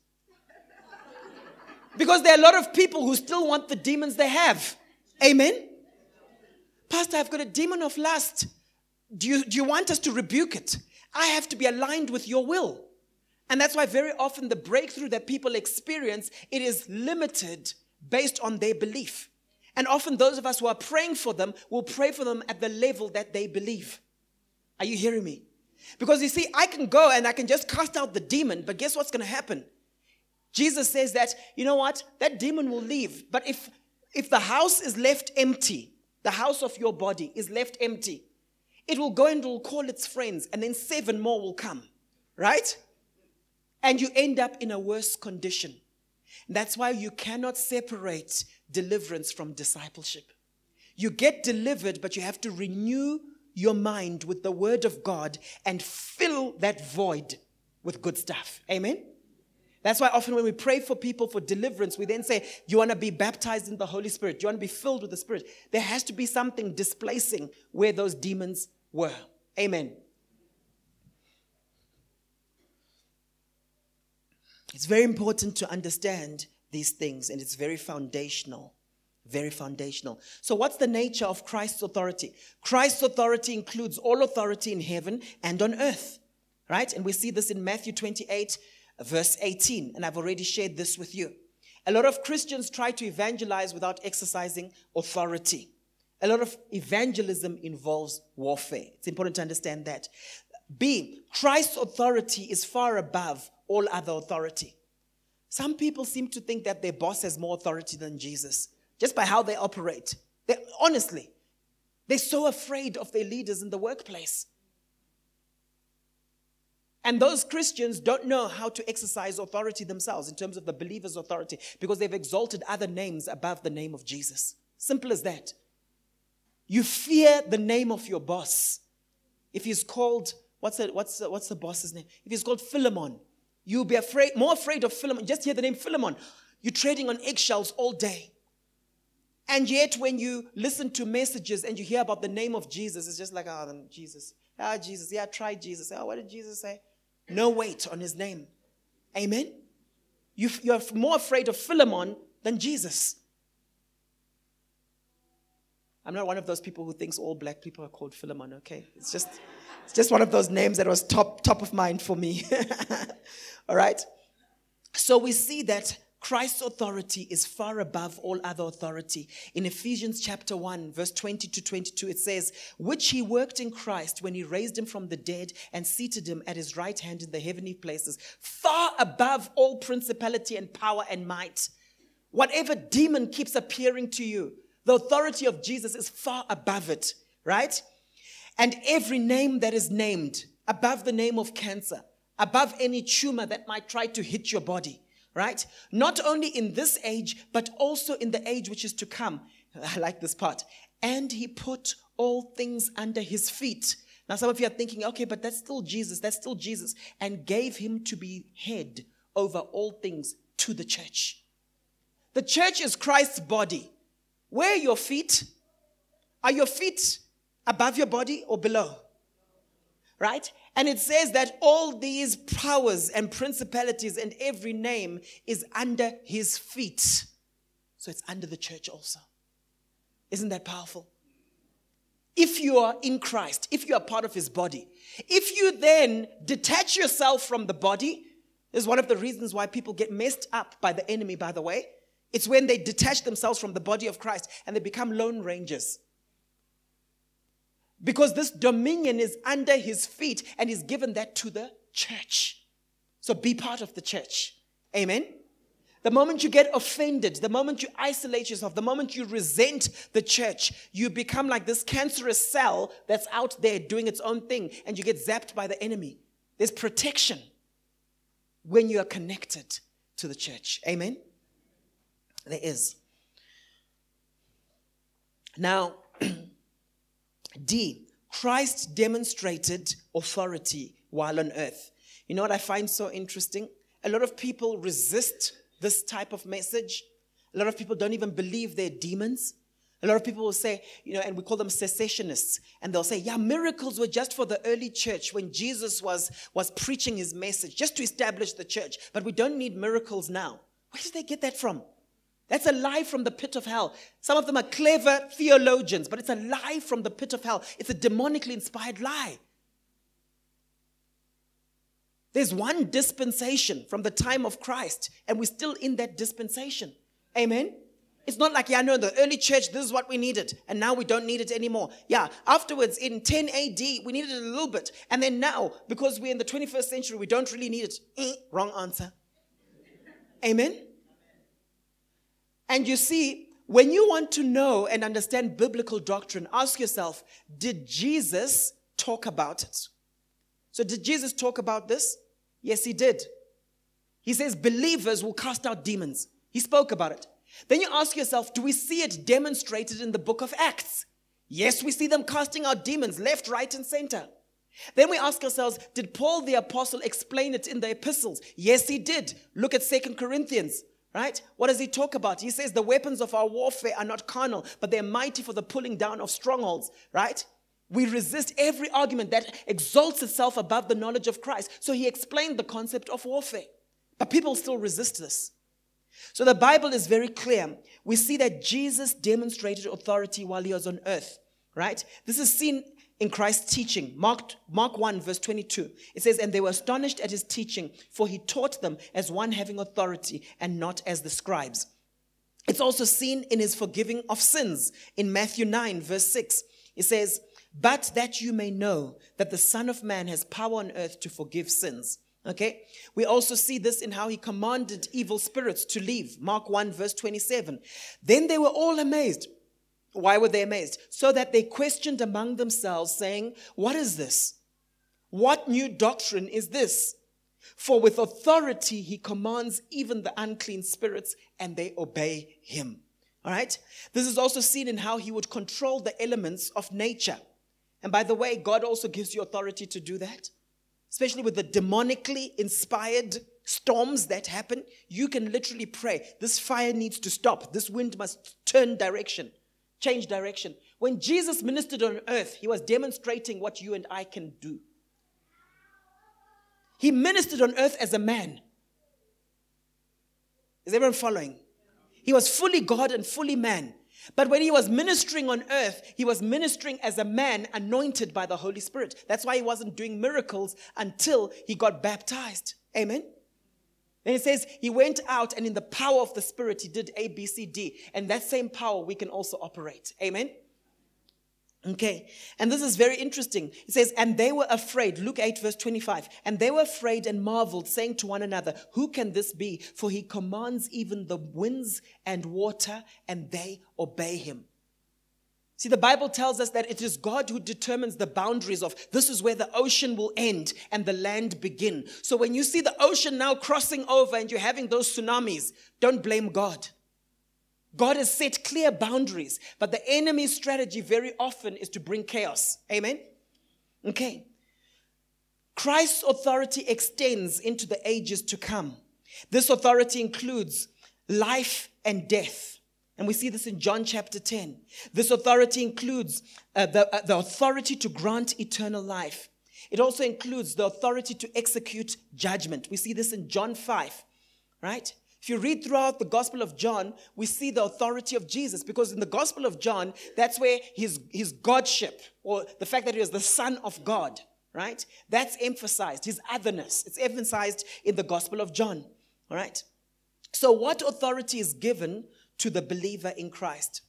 Because there are a lot of people who still want the demons they have. Amen? Pastor, I've got a demon of lust. Do you, do you want us to rebuke it? I have to be aligned with your will. And that's why very often the breakthrough that people experience, it is limited based on their belief. And often those of us who are praying for them will pray for them at the level that they believe. Are you hearing me? Because you see, I can go and I can just cast out the demon, but guess what's going to happen? Jesus says that, you know what? That demon will leave. But if, if the house is left empty, the house of your body is left empty, it will go and will call its friends, and then seven more will come, right? And you end up in a worse condition. That's why you cannot separate deliverance from discipleship. You get delivered, but you have to renew your mind with the word of God and fill that void with good stuff. Amen? That's why often when we pray for people for deliverance, we then say, You want to be baptized in the Holy Spirit? Do you want to be filled with the Spirit? There has to be something displacing where those demons were. Amen. It's very important to understand these things, and it's very foundational. Very foundational. So, what's the nature of Christ's authority? Christ's authority includes all authority in heaven and on earth, right? And we see this in Matthew 28, verse 18. And I've already shared this with you. A lot of Christians try to evangelize without exercising authority. A lot of evangelism involves warfare. It's important to understand that. B, Christ's authority is far above all other authority. Some people seem to think that their boss has more authority than Jesus just by how they operate. They, honestly, they're so afraid of their leaders in the workplace. And those Christians don't know how to exercise authority themselves in terms of the believer's authority because they've exalted other names above the name of Jesus. Simple as that. You fear the name of your boss. If he's called, what's the, what's the, what's the boss's name? If he's called Philemon, you'll be afraid, more afraid of Philemon. Just hear the name Philemon. You're trading on eggshells all day. And yet, when you listen to messages and you hear about the name of Jesus, it's just like, oh, Jesus. Ah, Jesus. Yeah, try Jesus. Oh, what did Jesus say? No weight on his name. Amen? You, you're more afraid of Philemon than Jesus. I'm not one of those people who thinks all black people are called Philemon, okay? It's just, it's just one of those names that was top, top of mind for me. all right? So we see that Christ's authority is far above all other authority. In Ephesians chapter 1, verse 20 to 22, it says, Which he worked in Christ when he raised him from the dead and seated him at his right hand in the heavenly places, far above all principality and power and might. Whatever demon keeps appearing to you, the authority of Jesus is far above it, right? And every name that is named, above the name of cancer, above any tumor that might try to hit your body right? Not only in this age, but also in the age which is to come. I like this part. And he put all things under his feet. Now, some of you are thinking, okay, but that's still Jesus. That's still Jesus. And gave him to be head over all things to the church. The church is Christ's body. Where are your feet? Are your feet above your body or below? Right? And it says that all these powers and principalities and every name is under his feet. So it's under the church also. Isn't that powerful? If you are in Christ, if you are part of his body, if you then detach yourself from the body, this is one of the reasons why people get messed up by the enemy, by the way. It's when they detach themselves from the body of Christ and they become lone rangers because this dominion is under his feet and he's given that to the church. So be part of the church. Amen. The moment you get offended, the moment you isolate yourself, the moment you resent the church, you become like this cancerous cell that's out there doing its own thing and you get zapped by the enemy. There's protection when you are connected to the church. Amen? There is. Now, D, Christ demonstrated authority while on earth. You know what I find so interesting? A lot of people resist this type of message. A lot of people don't even believe they're demons. A lot of people will say, you know, and we call them cessationists, and they'll say, yeah, miracles were just for the early church when Jesus was, was preaching his message, just to establish the church. But we don't need miracles now. Where did they get that from? That's a lie from the pit of hell. Some of them are clever theologians, but it's a lie from the pit of hell. It's a demonically inspired lie. There's one dispensation from the time of Christ, and we're still in that dispensation. Amen? It's not like, yeah, no, the early church, this is what we needed, and now we don't need it anymore. Yeah, afterwards in 10 AD, we needed a little bit. And then now, because we're in the 21st century, we don't really need it. Eh, wrong answer. Amen? And you see, when you want to know and understand biblical doctrine, ask yourself did Jesus talk about it? So, did Jesus talk about this? Yes, he did. He says believers will cast out demons. He spoke about it. Then you ask yourself, do we see it demonstrated in the book of Acts? Yes, we see them casting out demons left, right, and center. Then we ask ourselves, did Paul the apostle explain it in the epistles? Yes, he did. Look at Second Corinthians. Right? What does he talk about? He says the weapons of our warfare are not carnal, but they're mighty for the pulling down of strongholds. Right? We resist every argument that exalts itself above the knowledge of Christ. So he explained the concept of warfare. But people still resist this. So the Bible is very clear. We see that Jesus demonstrated authority while he was on earth, right? This is seen in Christ's teaching. Mark, Mark 1, verse 22. It says, And they were astonished at his teaching, for he taught them as one having authority and not as the scribes. It's also seen in his forgiving of sins. In Matthew 9, verse 6, it says, but that you may know that the Son of Man has power on earth to forgive sins. Okay? We also see this in how he commanded evil spirits to leave. Mark 1, verse 27. Then they were all amazed. Why were they amazed? So that they questioned among themselves, saying, What is this? What new doctrine is this? For with authority he commands even the unclean spirits, and they obey him. All right? This is also seen in how he would control the elements of nature. And by the way, God also gives you authority to do that, especially with the demonically inspired storms that happen. You can literally pray, This fire needs to stop. This wind must turn direction, change direction. When Jesus ministered on earth, he was demonstrating what you and I can do. He ministered on earth as a man. Is everyone following? He was fully God and fully man. But when he was ministering on earth, he was ministering as a man anointed by the Holy Spirit. That's why he wasn't doing miracles until he got baptized. Amen. And it says he went out and in the power of the Spirit, he did A, B, C, D. And that same power we can also operate. Amen. Okay, and this is very interesting. It says, And they were afraid. Luke 8, verse 25. And they were afraid and marveled, saying to one another, Who can this be? For he commands even the winds and water, and they obey him. See, the Bible tells us that it is God who determines the boundaries of this is where the ocean will end and the land begin. So when you see the ocean now crossing over and you're having those tsunamis, don't blame God. God has set clear boundaries, but the enemy's strategy very often is to bring chaos. Amen? Okay. Christ's authority extends into the ages to come. This authority includes life and death. And we see this in John chapter 10. This authority includes uh, the, uh, the authority to grant eternal life. It also includes the authority to execute judgment. We see this in John 5, right? If you read throughout the Gospel of John, we see the authority of Jesus because in the Gospel of John, that's where his, his Godship or the fact that he was the Son of God, right? That's emphasized, his otherness. It's emphasized in the Gospel of John, all right? So, what authority is given to the believer in Christ?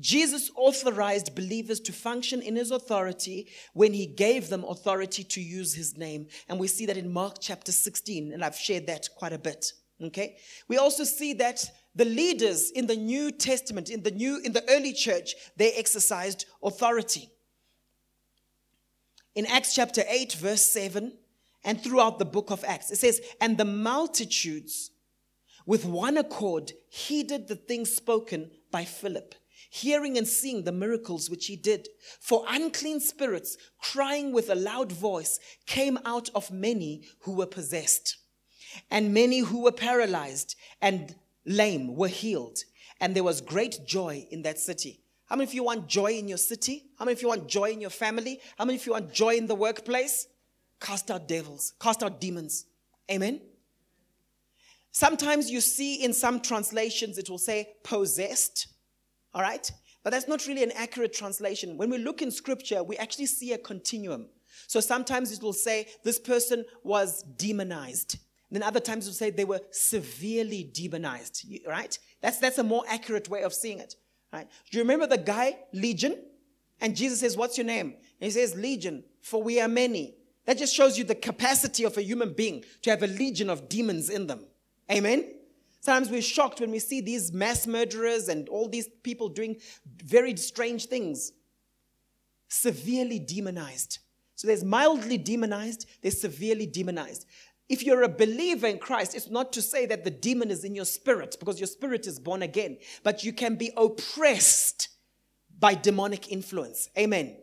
Jesus authorized believers to function in his authority when he gave them authority to use his name. And we see that in Mark chapter 16, and I've shared that quite a bit. Okay? We also see that the leaders in the New Testament, in the new in the early church, they exercised authority. In Acts chapter 8, verse 7, and throughout the book of Acts, it says, And the multitudes with one accord heeded the things spoken by Philip, hearing and seeing the miracles which he did. For unclean spirits, crying with a loud voice, came out of many who were possessed and many who were paralyzed and lame were healed. And there was great joy in that city. How many of you want joy in your city? How many of you want joy in your family? How many of you want joy in the workplace? Cast out devils, cast out demons. Amen. Sometimes you see in some translations it will say possessed. All right? But that's not really an accurate translation. When we look in scripture, we actually see a continuum. So sometimes it will say this person was demonized. And Then other times it will say they were severely demonized, right? That's, that's a more accurate way of seeing it, right? Do you remember the guy, Legion? And Jesus says, What's your name? And he says, Legion, for we are many. That just shows you the capacity of a human being to have a legion of demons in them. Amen? Sometimes we're shocked when we see these mass murderers and all these people doing very strange things. Severely demonized. So there's mildly demonized, there's severely demonized. If you're a believer in Christ, it's not to say that the demon is in your spirit because your spirit is born again, but you can be oppressed by demonic influence. Amen.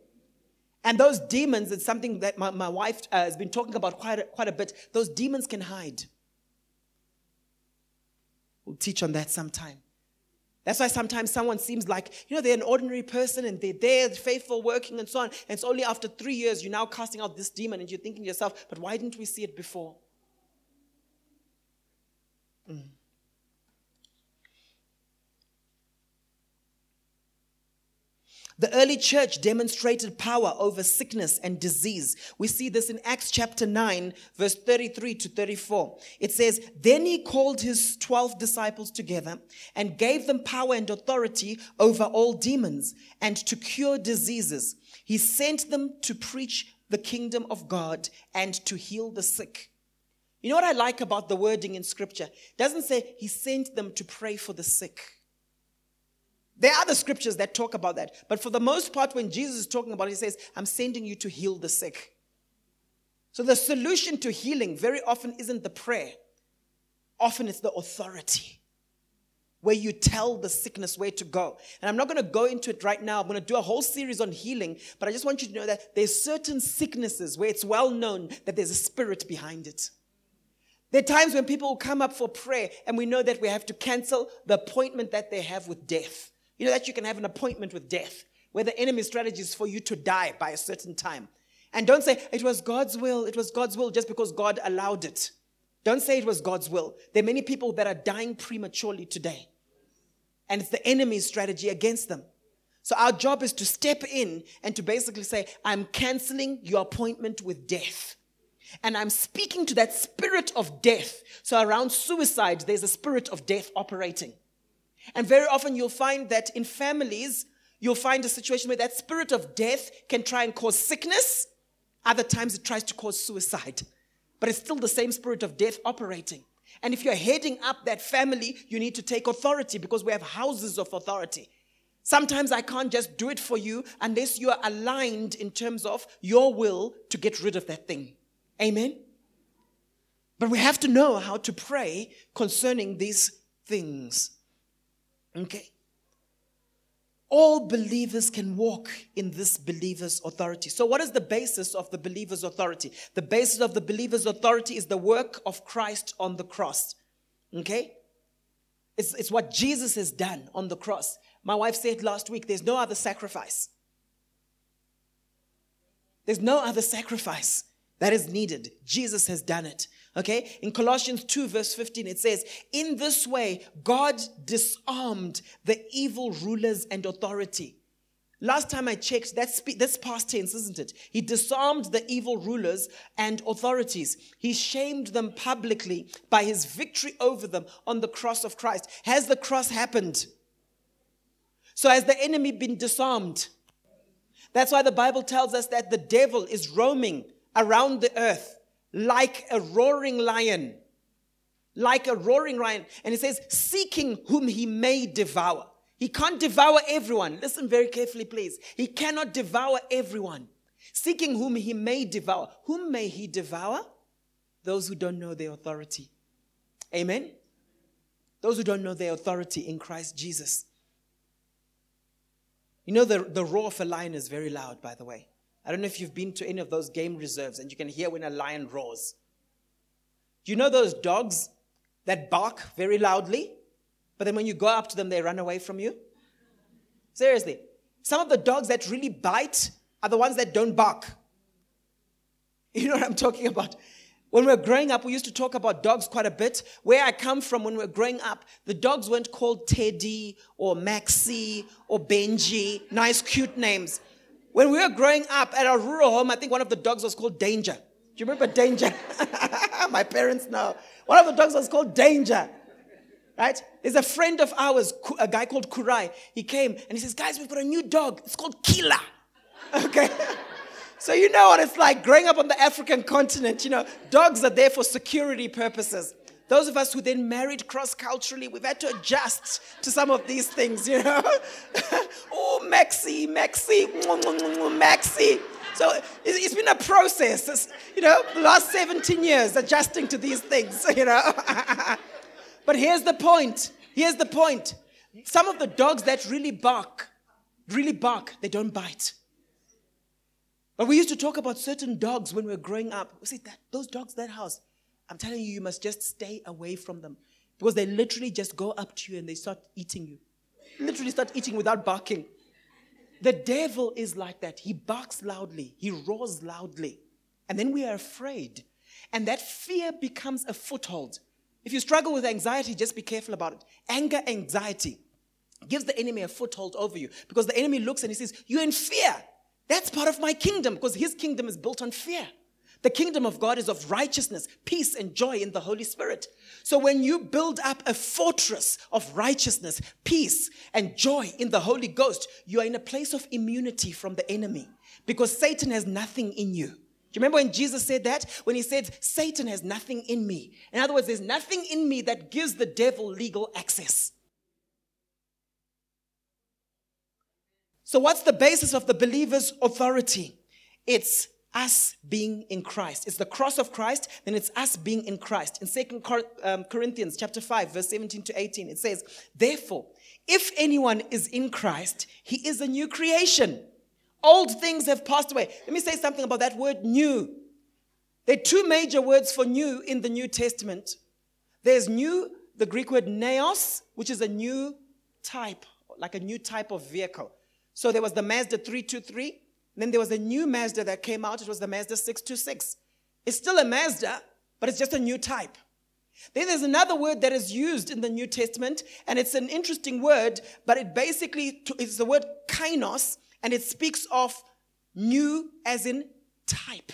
And those demons, it's something that my, my wife uh, has been talking about quite a, quite a bit. Those demons can hide. We'll teach on that sometime. That's why sometimes someone seems like, you know, they're an ordinary person and they're there, faithful, working, and so on. And it's only after three years you're now casting out this demon and you're thinking to yourself, but why didn't we see it before? Mm. The early church demonstrated power over sickness and disease. We see this in Acts chapter 9, verse 33 to 34. It says, Then he called his 12 disciples together and gave them power and authority over all demons and to cure diseases. He sent them to preach the kingdom of God and to heal the sick. You know what I like about the wording in scripture? It doesn't say he sent them to pray for the sick. There are other scriptures that talk about that. But for the most part, when Jesus is talking about it, he says, I'm sending you to heal the sick. So the solution to healing very often isn't the prayer, often it's the authority where you tell the sickness where to go. And I'm not going to go into it right now. I'm going to do a whole series on healing, but I just want you to know that there's certain sicknesses where it's well known that there's a spirit behind it. There are times when people will come up for prayer and we know that we have to cancel the appointment that they have with death. You know that you can have an appointment with death, where the enemy's strategy is for you to die by a certain time. And don't say, it was God's will, it was God's will just because God allowed it. Don't say it was God's will. There are many people that are dying prematurely today. And it's the enemy's strategy against them. So our job is to step in and to basically say, I'm canceling your appointment with death. And I'm speaking to that spirit of death. So around suicide, there's a spirit of death operating. And very often you'll find that in families, you'll find a situation where that spirit of death can try and cause sickness. Other times it tries to cause suicide. But it's still the same spirit of death operating. And if you're heading up that family, you need to take authority because we have houses of authority. Sometimes I can't just do it for you unless you are aligned in terms of your will to get rid of that thing. Amen? But we have to know how to pray concerning these things. Okay? All believers can walk in this believer's authority. So, what is the basis of the believer's authority? The basis of the believer's authority is the work of Christ on the cross. Okay? It's, it's what Jesus has done on the cross. My wife said last week there's no other sacrifice. There's no other sacrifice that is needed. Jesus has done it. Okay? In Colossians 2, verse 15, it says, In this way, God disarmed the evil rulers and authority. Last time I checked, that's, that's past tense, isn't it? He disarmed the evil rulers and authorities. He shamed them publicly by his victory over them on the cross of Christ. Has the cross happened? So has the enemy been disarmed? That's why the Bible tells us that the devil is roaming around the earth like a roaring lion. Like a roaring lion. And it says, seeking whom he may devour. He can't devour everyone. Listen very carefully, please. He cannot devour everyone. Seeking whom he may devour. Whom may he devour? Those who don't know their authority. Amen? Those who don't know their authority in Christ Jesus. You know, the, the roar of a lion is very loud, by the way. I don't know if you've been to any of those game reserves and you can hear when a lion roars. You know those dogs that bark very loudly, but then when you go up to them, they run away from you? Seriously. Some of the dogs that really bite are the ones that don't bark. You know what I'm talking about? When we were growing up, we used to talk about dogs quite a bit. Where I come from, when we were growing up, the dogs weren't called Teddy or Maxie or Benji, nice, cute names. When we were growing up at our rural home, I think one of the dogs was called Danger. Do you remember Danger? My parents know. One of the dogs was called Danger. Right? There's a friend of ours, a guy called Kurai. He came and he says, Guys, we've got a new dog. It's called Killer. Okay? so you know what it's like growing up on the African continent. You know, dogs are there for security purposes. Those of us who then married cross culturally, we've had to adjust to some of these things, you know. oh, Maxi, Maxi, Maxi. So it's been a process, it's, you know, the last 17 years adjusting to these things, you know. but here's the point. Here's the point. Some of the dogs that really bark, really bark, they don't bite. But we used to talk about certain dogs when we were growing up. We say that those dogs, that house, I'm telling you, you must just stay away from them because they literally just go up to you and they start eating you. literally start eating without barking. The devil is like that. He barks loudly, he roars loudly. And then we are afraid. And that fear becomes a foothold. If you struggle with anxiety, just be careful about it. Anger, anxiety gives the enemy a foothold over you because the enemy looks and he says, You're in fear. That's part of my kingdom because his kingdom is built on fear. The kingdom of God is of righteousness, peace, and joy in the Holy Spirit. So when you build up a fortress of righteousness, peace, and joy in the Holy Ghost, you are in a place of immunity from the enemy because Satan has nothing in you. Do you remember when Jesus said that? When he said, Satan has nothing in me. In other words, there's nothing in me that gives the devil legal access. So, what's the basis of the believer's authority? It's us being in Christ. It's the cross of Christ, then it's us being in Christ. In Second um, Corinthians chapter 5, verse 17 to 18, it says, Therefore, if anyone is in Christ, he is a new creation. Old things have passed away. Let me say something about that word new. There are two major words for new in the New Testament. There's new, the Greek word neos, which is a new type, like a new type of vehicle. So there was the Mazda 323, then there was a new Mazda that came out. It was the Mazda 626. It's still a Mazda, but it's just a new type. Then there's another word that is used in the New Testament, and it's an interesting word, but it basically is the word kainos, and it speaks of new as in type.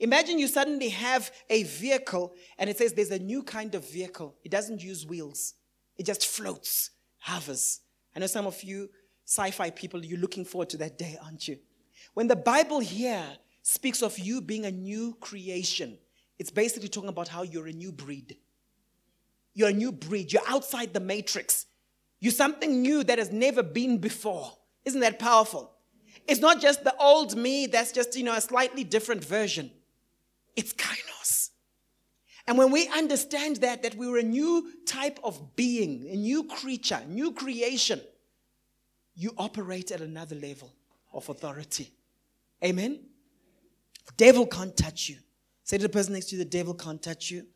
Imagine you suddenly have a vehicle and it says there's a new kind of vehicle. It doesn't use wheels, it just floats, hovers. I know some of you sci fi people, you're looking forward to that day, aren't you? When the Bible here speaks of you being a new creation, it's basically talking about how you're a new breed. You're a new breed. You're outside the matrix. You're something new that has never been before. Isn't that powerful? It's not just the old me that's just, you know, a slightly different version. It's kainos. And when we understand that, that we are a new type of being, a new creature, new creation, you operate at another level of authority. Amen? Devil can't touch you. Say to the person next to you, the devil can't touch you.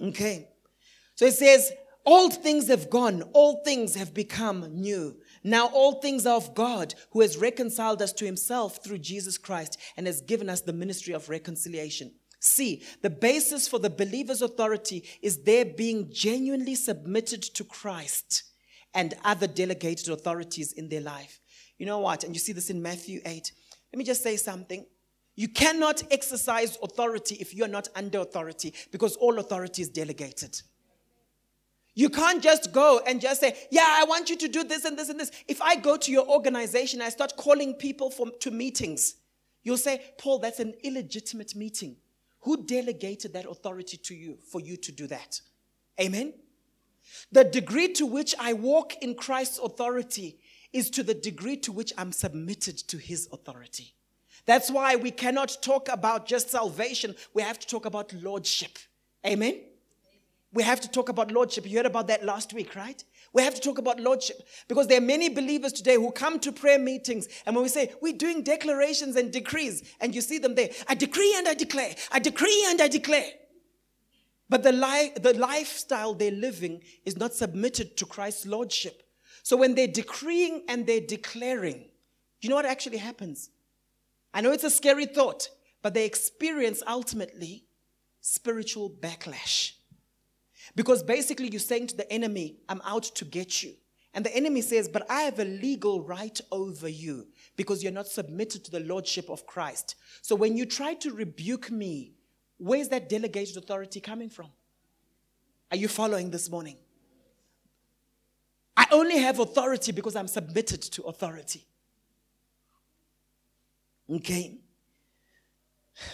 Okay. So it says, Old things have gone, all things have become new. Now all things are of God, who has reconciled us to himself through Jesus Christ and has given us the ministry of reconciliation. See, the basis for the believer's authority is their being genuinely submitted to Christ and other delegated authorities in their life. You know what? And you see this in Matthew 8. Let me just say something. You cannot exercise authority if you're not under authority because all authority is delegated. You can't just go and just say, Yeah, I want you to do this and this and this. If I go to your organization, I start calling people for, to meetings, you'll say, Paul, that's an illegitimate meeting. Who delegated that authority to you for you to do that? Amen? The degree to which I walk in Christ's authority is to the degree to which I'm submitted to his authority. That's why we cannot talk about just salvation. We have to talk about lordship. Amen? We have to talk about lordship. You heard about that last week, right? We have to talk about lordship because there are many believers today who come to prayer meetings and when we say we're doing declarations and decrees and you see them there, I decree and I declare, I decree and I declare. But the, li- the lifestyle they're living is not submitted to Christ's lordship. So when they're decreeing and they're declaring, you know what actually happens? I know it's a scary thought, but they experience ultimately spiritual backlash. Because basically you're saying to the enemy, I'm out to get you. And the enemy says, But I have a legal right over you because you're not submitted to the lordship of Christ. So when you try to rebuke me, where's that delegated authority coming from? Are you following this morning? I only have authority because I'm submitted to authority. Okay.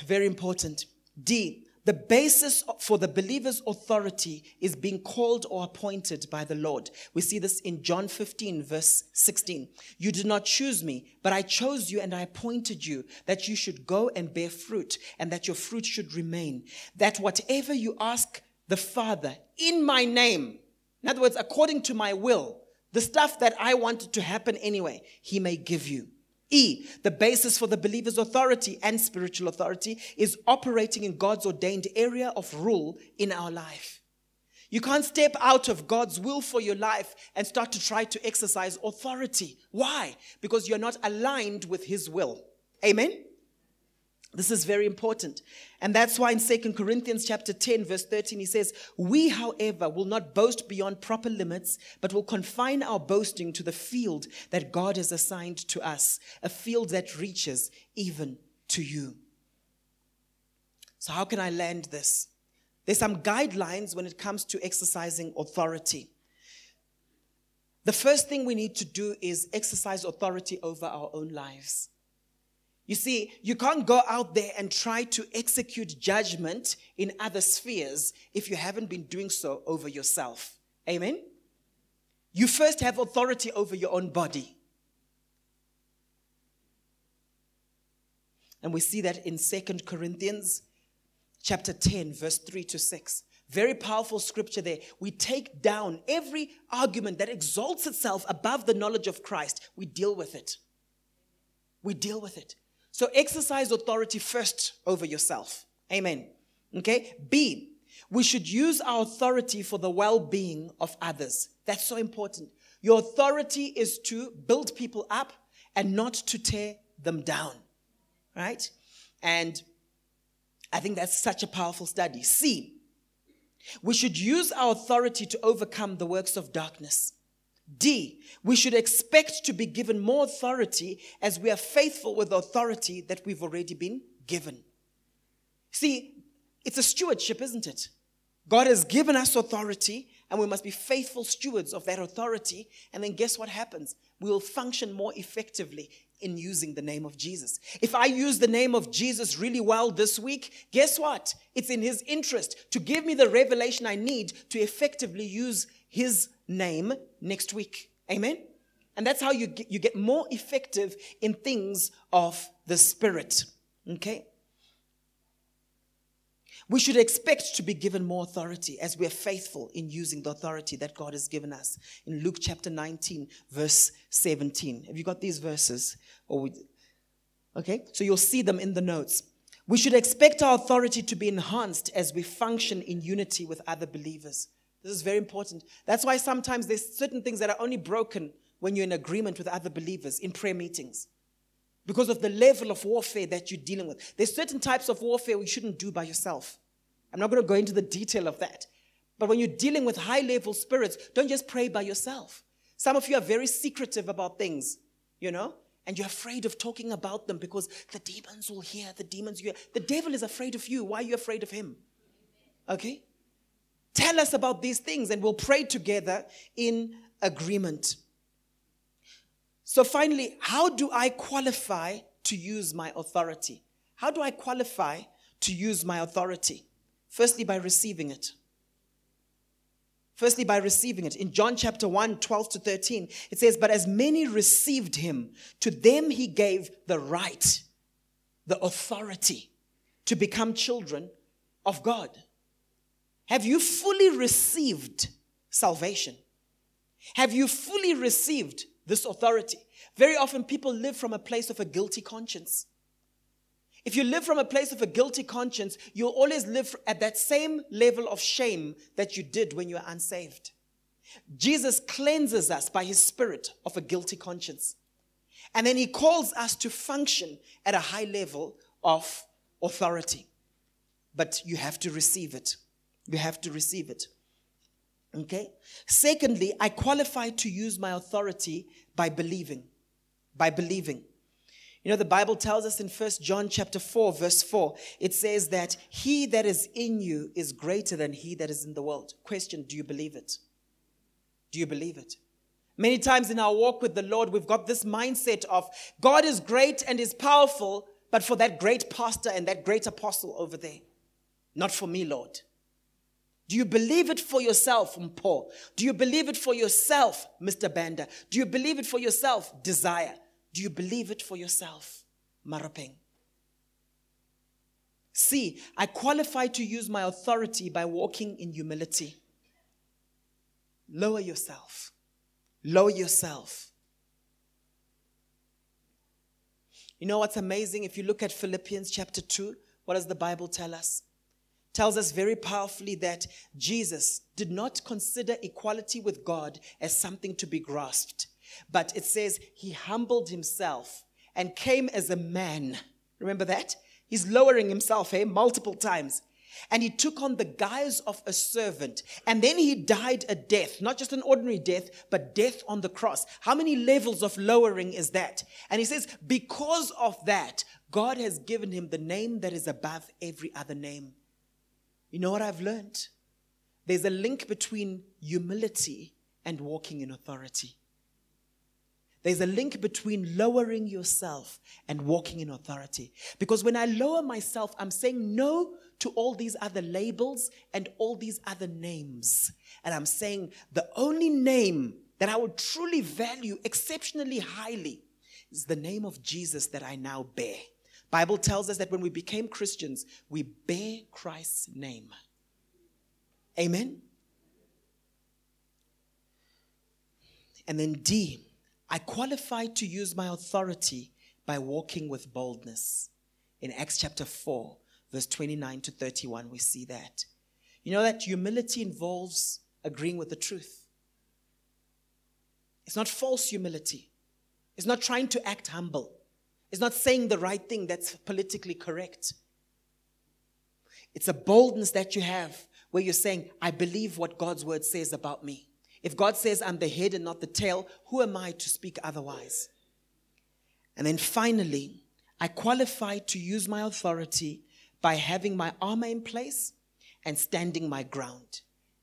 Very important. D. The basis for the believer's authority is being called or appointed by the Lord. We see this in John 15, verse 16. You did not choose me, but I chose you and I appointed you that you should go and bear fruit and that your fruit should remain. That whatever you ask the Father in my name, in other words, according to my will, the stuff that I wanted to happen anyway, He may give you. E, the basis for the believer's authority and spiritual authority is operating in God's ordained area of rule in our life. You can't step out of God's will for your life and start to try to exercise authority. Why? Because you're not aligned with His will. Amen? This is very important. And that's why in 2 Corinthians chapter 10 verse 13 he says, "We however will not boast beyond proper limits, but will confine our boasting to the field that God has assigned to us, a field that reaches even to you." So how can I land this? There's some guidelines when it comes to exercising authority. The first thing we need to do is exercise authority over our own lives. You see, you can't go out there and try to execute judgment in other spheres if you haven't been doing so over yourself. Amen? You first have authority over your own body. And we see that in Second Corinthians chapter 10, verse 3 to 6. Very powerful scripture there. We take down every argument that exalts itself above the knowledge of Christ. We deal with it. We deal with it. So exercise authority first over yourself. Amen. Okay? B, we should use our authority for the well being of others. That's so important. Your authority is to build people up and not to tear them down. Right? And I think that's such a powerful study. C, we should use our authority to overcome the works of darkness. D, we should expect to be given more authority as we are faithful with the authority that we've already been given. See, it's a stewardship, isn't it? God has given us authority, and we must be faithful stewards of that authority. And then guess what happens? We will function more effectively in using the name of Jesus. If I use the name of Jesus really well this week, guess what? It's in His interest to give me the revelation I need to effectively use His name next week. Amen? And that's how you get, you get more effective in things of the Spirit. Okay? We should expect to be given more authority as we are faithful in using the authority that God has given us. In Luke chapter 19, verse 17. Have you got these verses? Or okay? So you'll see them in the notes. We should expect our authority to be enhanced as we function in unity with other believers. This is very important. That's why sometimes there's certain things that are only broken when you're in agreement with other believers in prayer meetings because of the level of warfare that you're dealing with. There's certain types of warfare you shouldn't do by yourself. I'm not going to go into the detail of that. But when you're dealing with high level spirits, don't just pray by yourself. Some of you are very secretive about things, you know, and you're afraid of talking about them because the demons will hear, the demons hear. The devil is afraid of you. Why are you afraid of him? Okay? Tell us about these things and we'll pray together in agreement. So, finally, how do I qualify to use my authority? How do I qualify to use my authority? Firstly, by receiving it. Firstly, by receiving it. In John chapter 1, 12 to 13, it says, But as many received him, to them he gave the right, the authority to become children of God. Have you fully received salvation? Have you fully received this authority? Very often people live from a place of a guilty conscience. If you live from a place of a guilty conscience, you'll always live at that same level of shame that you did when you were unsaved. Jesus cleanses us by his spirit of a guilty conscience. And then he calls us to function at a high level of authority. But you have to receive it. You have to receive it. Okay? Secondly, I qualify to use my authority by believing. By believing. You know, the Bible tells us in First John chapter 4, verse 4, it says that he that is in you is greater than he that is in the world. Question, do you believe it? Do you believe it? Many times in our walk with the Lord, we've got this mindset of God is great and is powerful, but for that great pastor and that great apostle over there. Not for me, Lord. Do you believe it for yourself, Paul? Do you believe it for yourself, Mr. Banda? Do you believe it for yourself, Desire? Do you believe it for yourself, Marapeng? See, I qualify to use my authority by walking in humility. Lower yourself. Lower yourself. You know what's amazing? If you look at Philippians chapter 2, what does the Bible tell us? Tells us very powerfully that Jesus did not consider equality with God as something to be grasped, but it says he humbled himself and came as a man. Remember that? He's lowering himself, eh, multiple times. And he took on the guise of a servant. And then he died a death, not just an ordinary death, but death on the cross. How many levels of lowering is that? And he says, because of that, God has given him the name that is above every other name. You know what I've learned? There's a link between humility and walking in authority. There's a link between lowering yourself and walking in authority. Because when I lower myself, I'm saying no to all these other labels and all these other names. And I'm saying the only name that I would truly value exceptionally highly is the name of Jesus that I now bear. Bible tells us that when we became Christians, we bear Christ's name. Amen. And then D, I qualified to use my authority by walking with boldness. In Acts chapter 4, verse 29 to 31, we see that. You know that humility involves agreeing with the truth. It's not false humility, it's not trying to act humble, it's not saying the right thing that's politically correct. It's a boldness that you have where you're saying, I believe what God's word says about me. If God says I'm the head and not the tail, who am I to speak otherwise? And then finally, I qualify to use my authority by having my armor in place and standing my ground.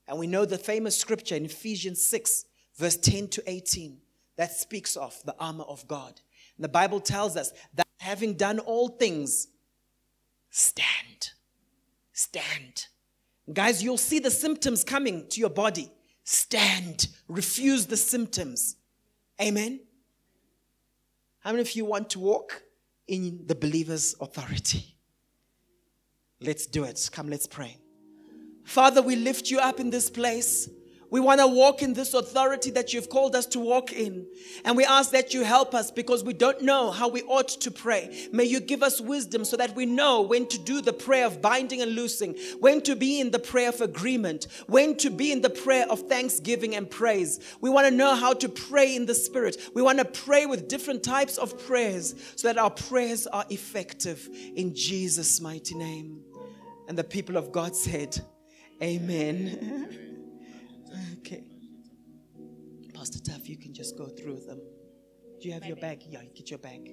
And we know the famous scripture in Ephesians 6, verse 10 to 18, that speaks of the armor of God. And the Bible tells us that having done all things, stand. Stand. Guys, you'll see the symptoms coming to your body. Stand. Refuse the symptoms. Amen. How many of you want to walk in the believer's authority? Let's do it. Come, let's pray. Father, we lift you up in this place. We want to walk in this authority that you've called us to walk in. And we ask that you help us because we don't know how we ought to pray. May you give us wisdom so that we know when to do the prayer of binding and loosing, when to be in the prayer of agreement, when to be in the prayer of thanksgiving and praise. We want to know how to pray in the Spirit. We want to pray with different types of prayers so that our prayers are effective in Jesus' mighty name. And the people of God said, Amen. Okay. Pastor Tuff, you can just go through them. Do you have your bag? Yeah, get your bag.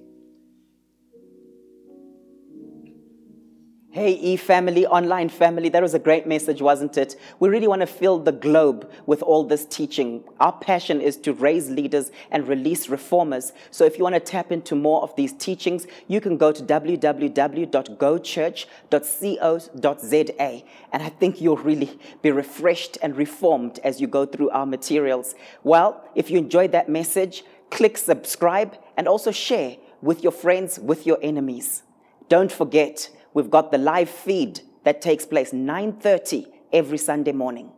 Hey, e family, online family, that was a great message, wasn't it? We really want to fill the globe with all this teaching. Our passion is to raise leaders and release reformers. So if you want to tap into more of these teachings, you can go to www.gochurch.co.za. And I think you'll really be refreshed and reformed as you go through our materials. Well, if you enjoyed that message, click subscribe and also share with your friends, with your enemies. Don't forget, we've got the live feed that takes place 9:30 every Sunday morning.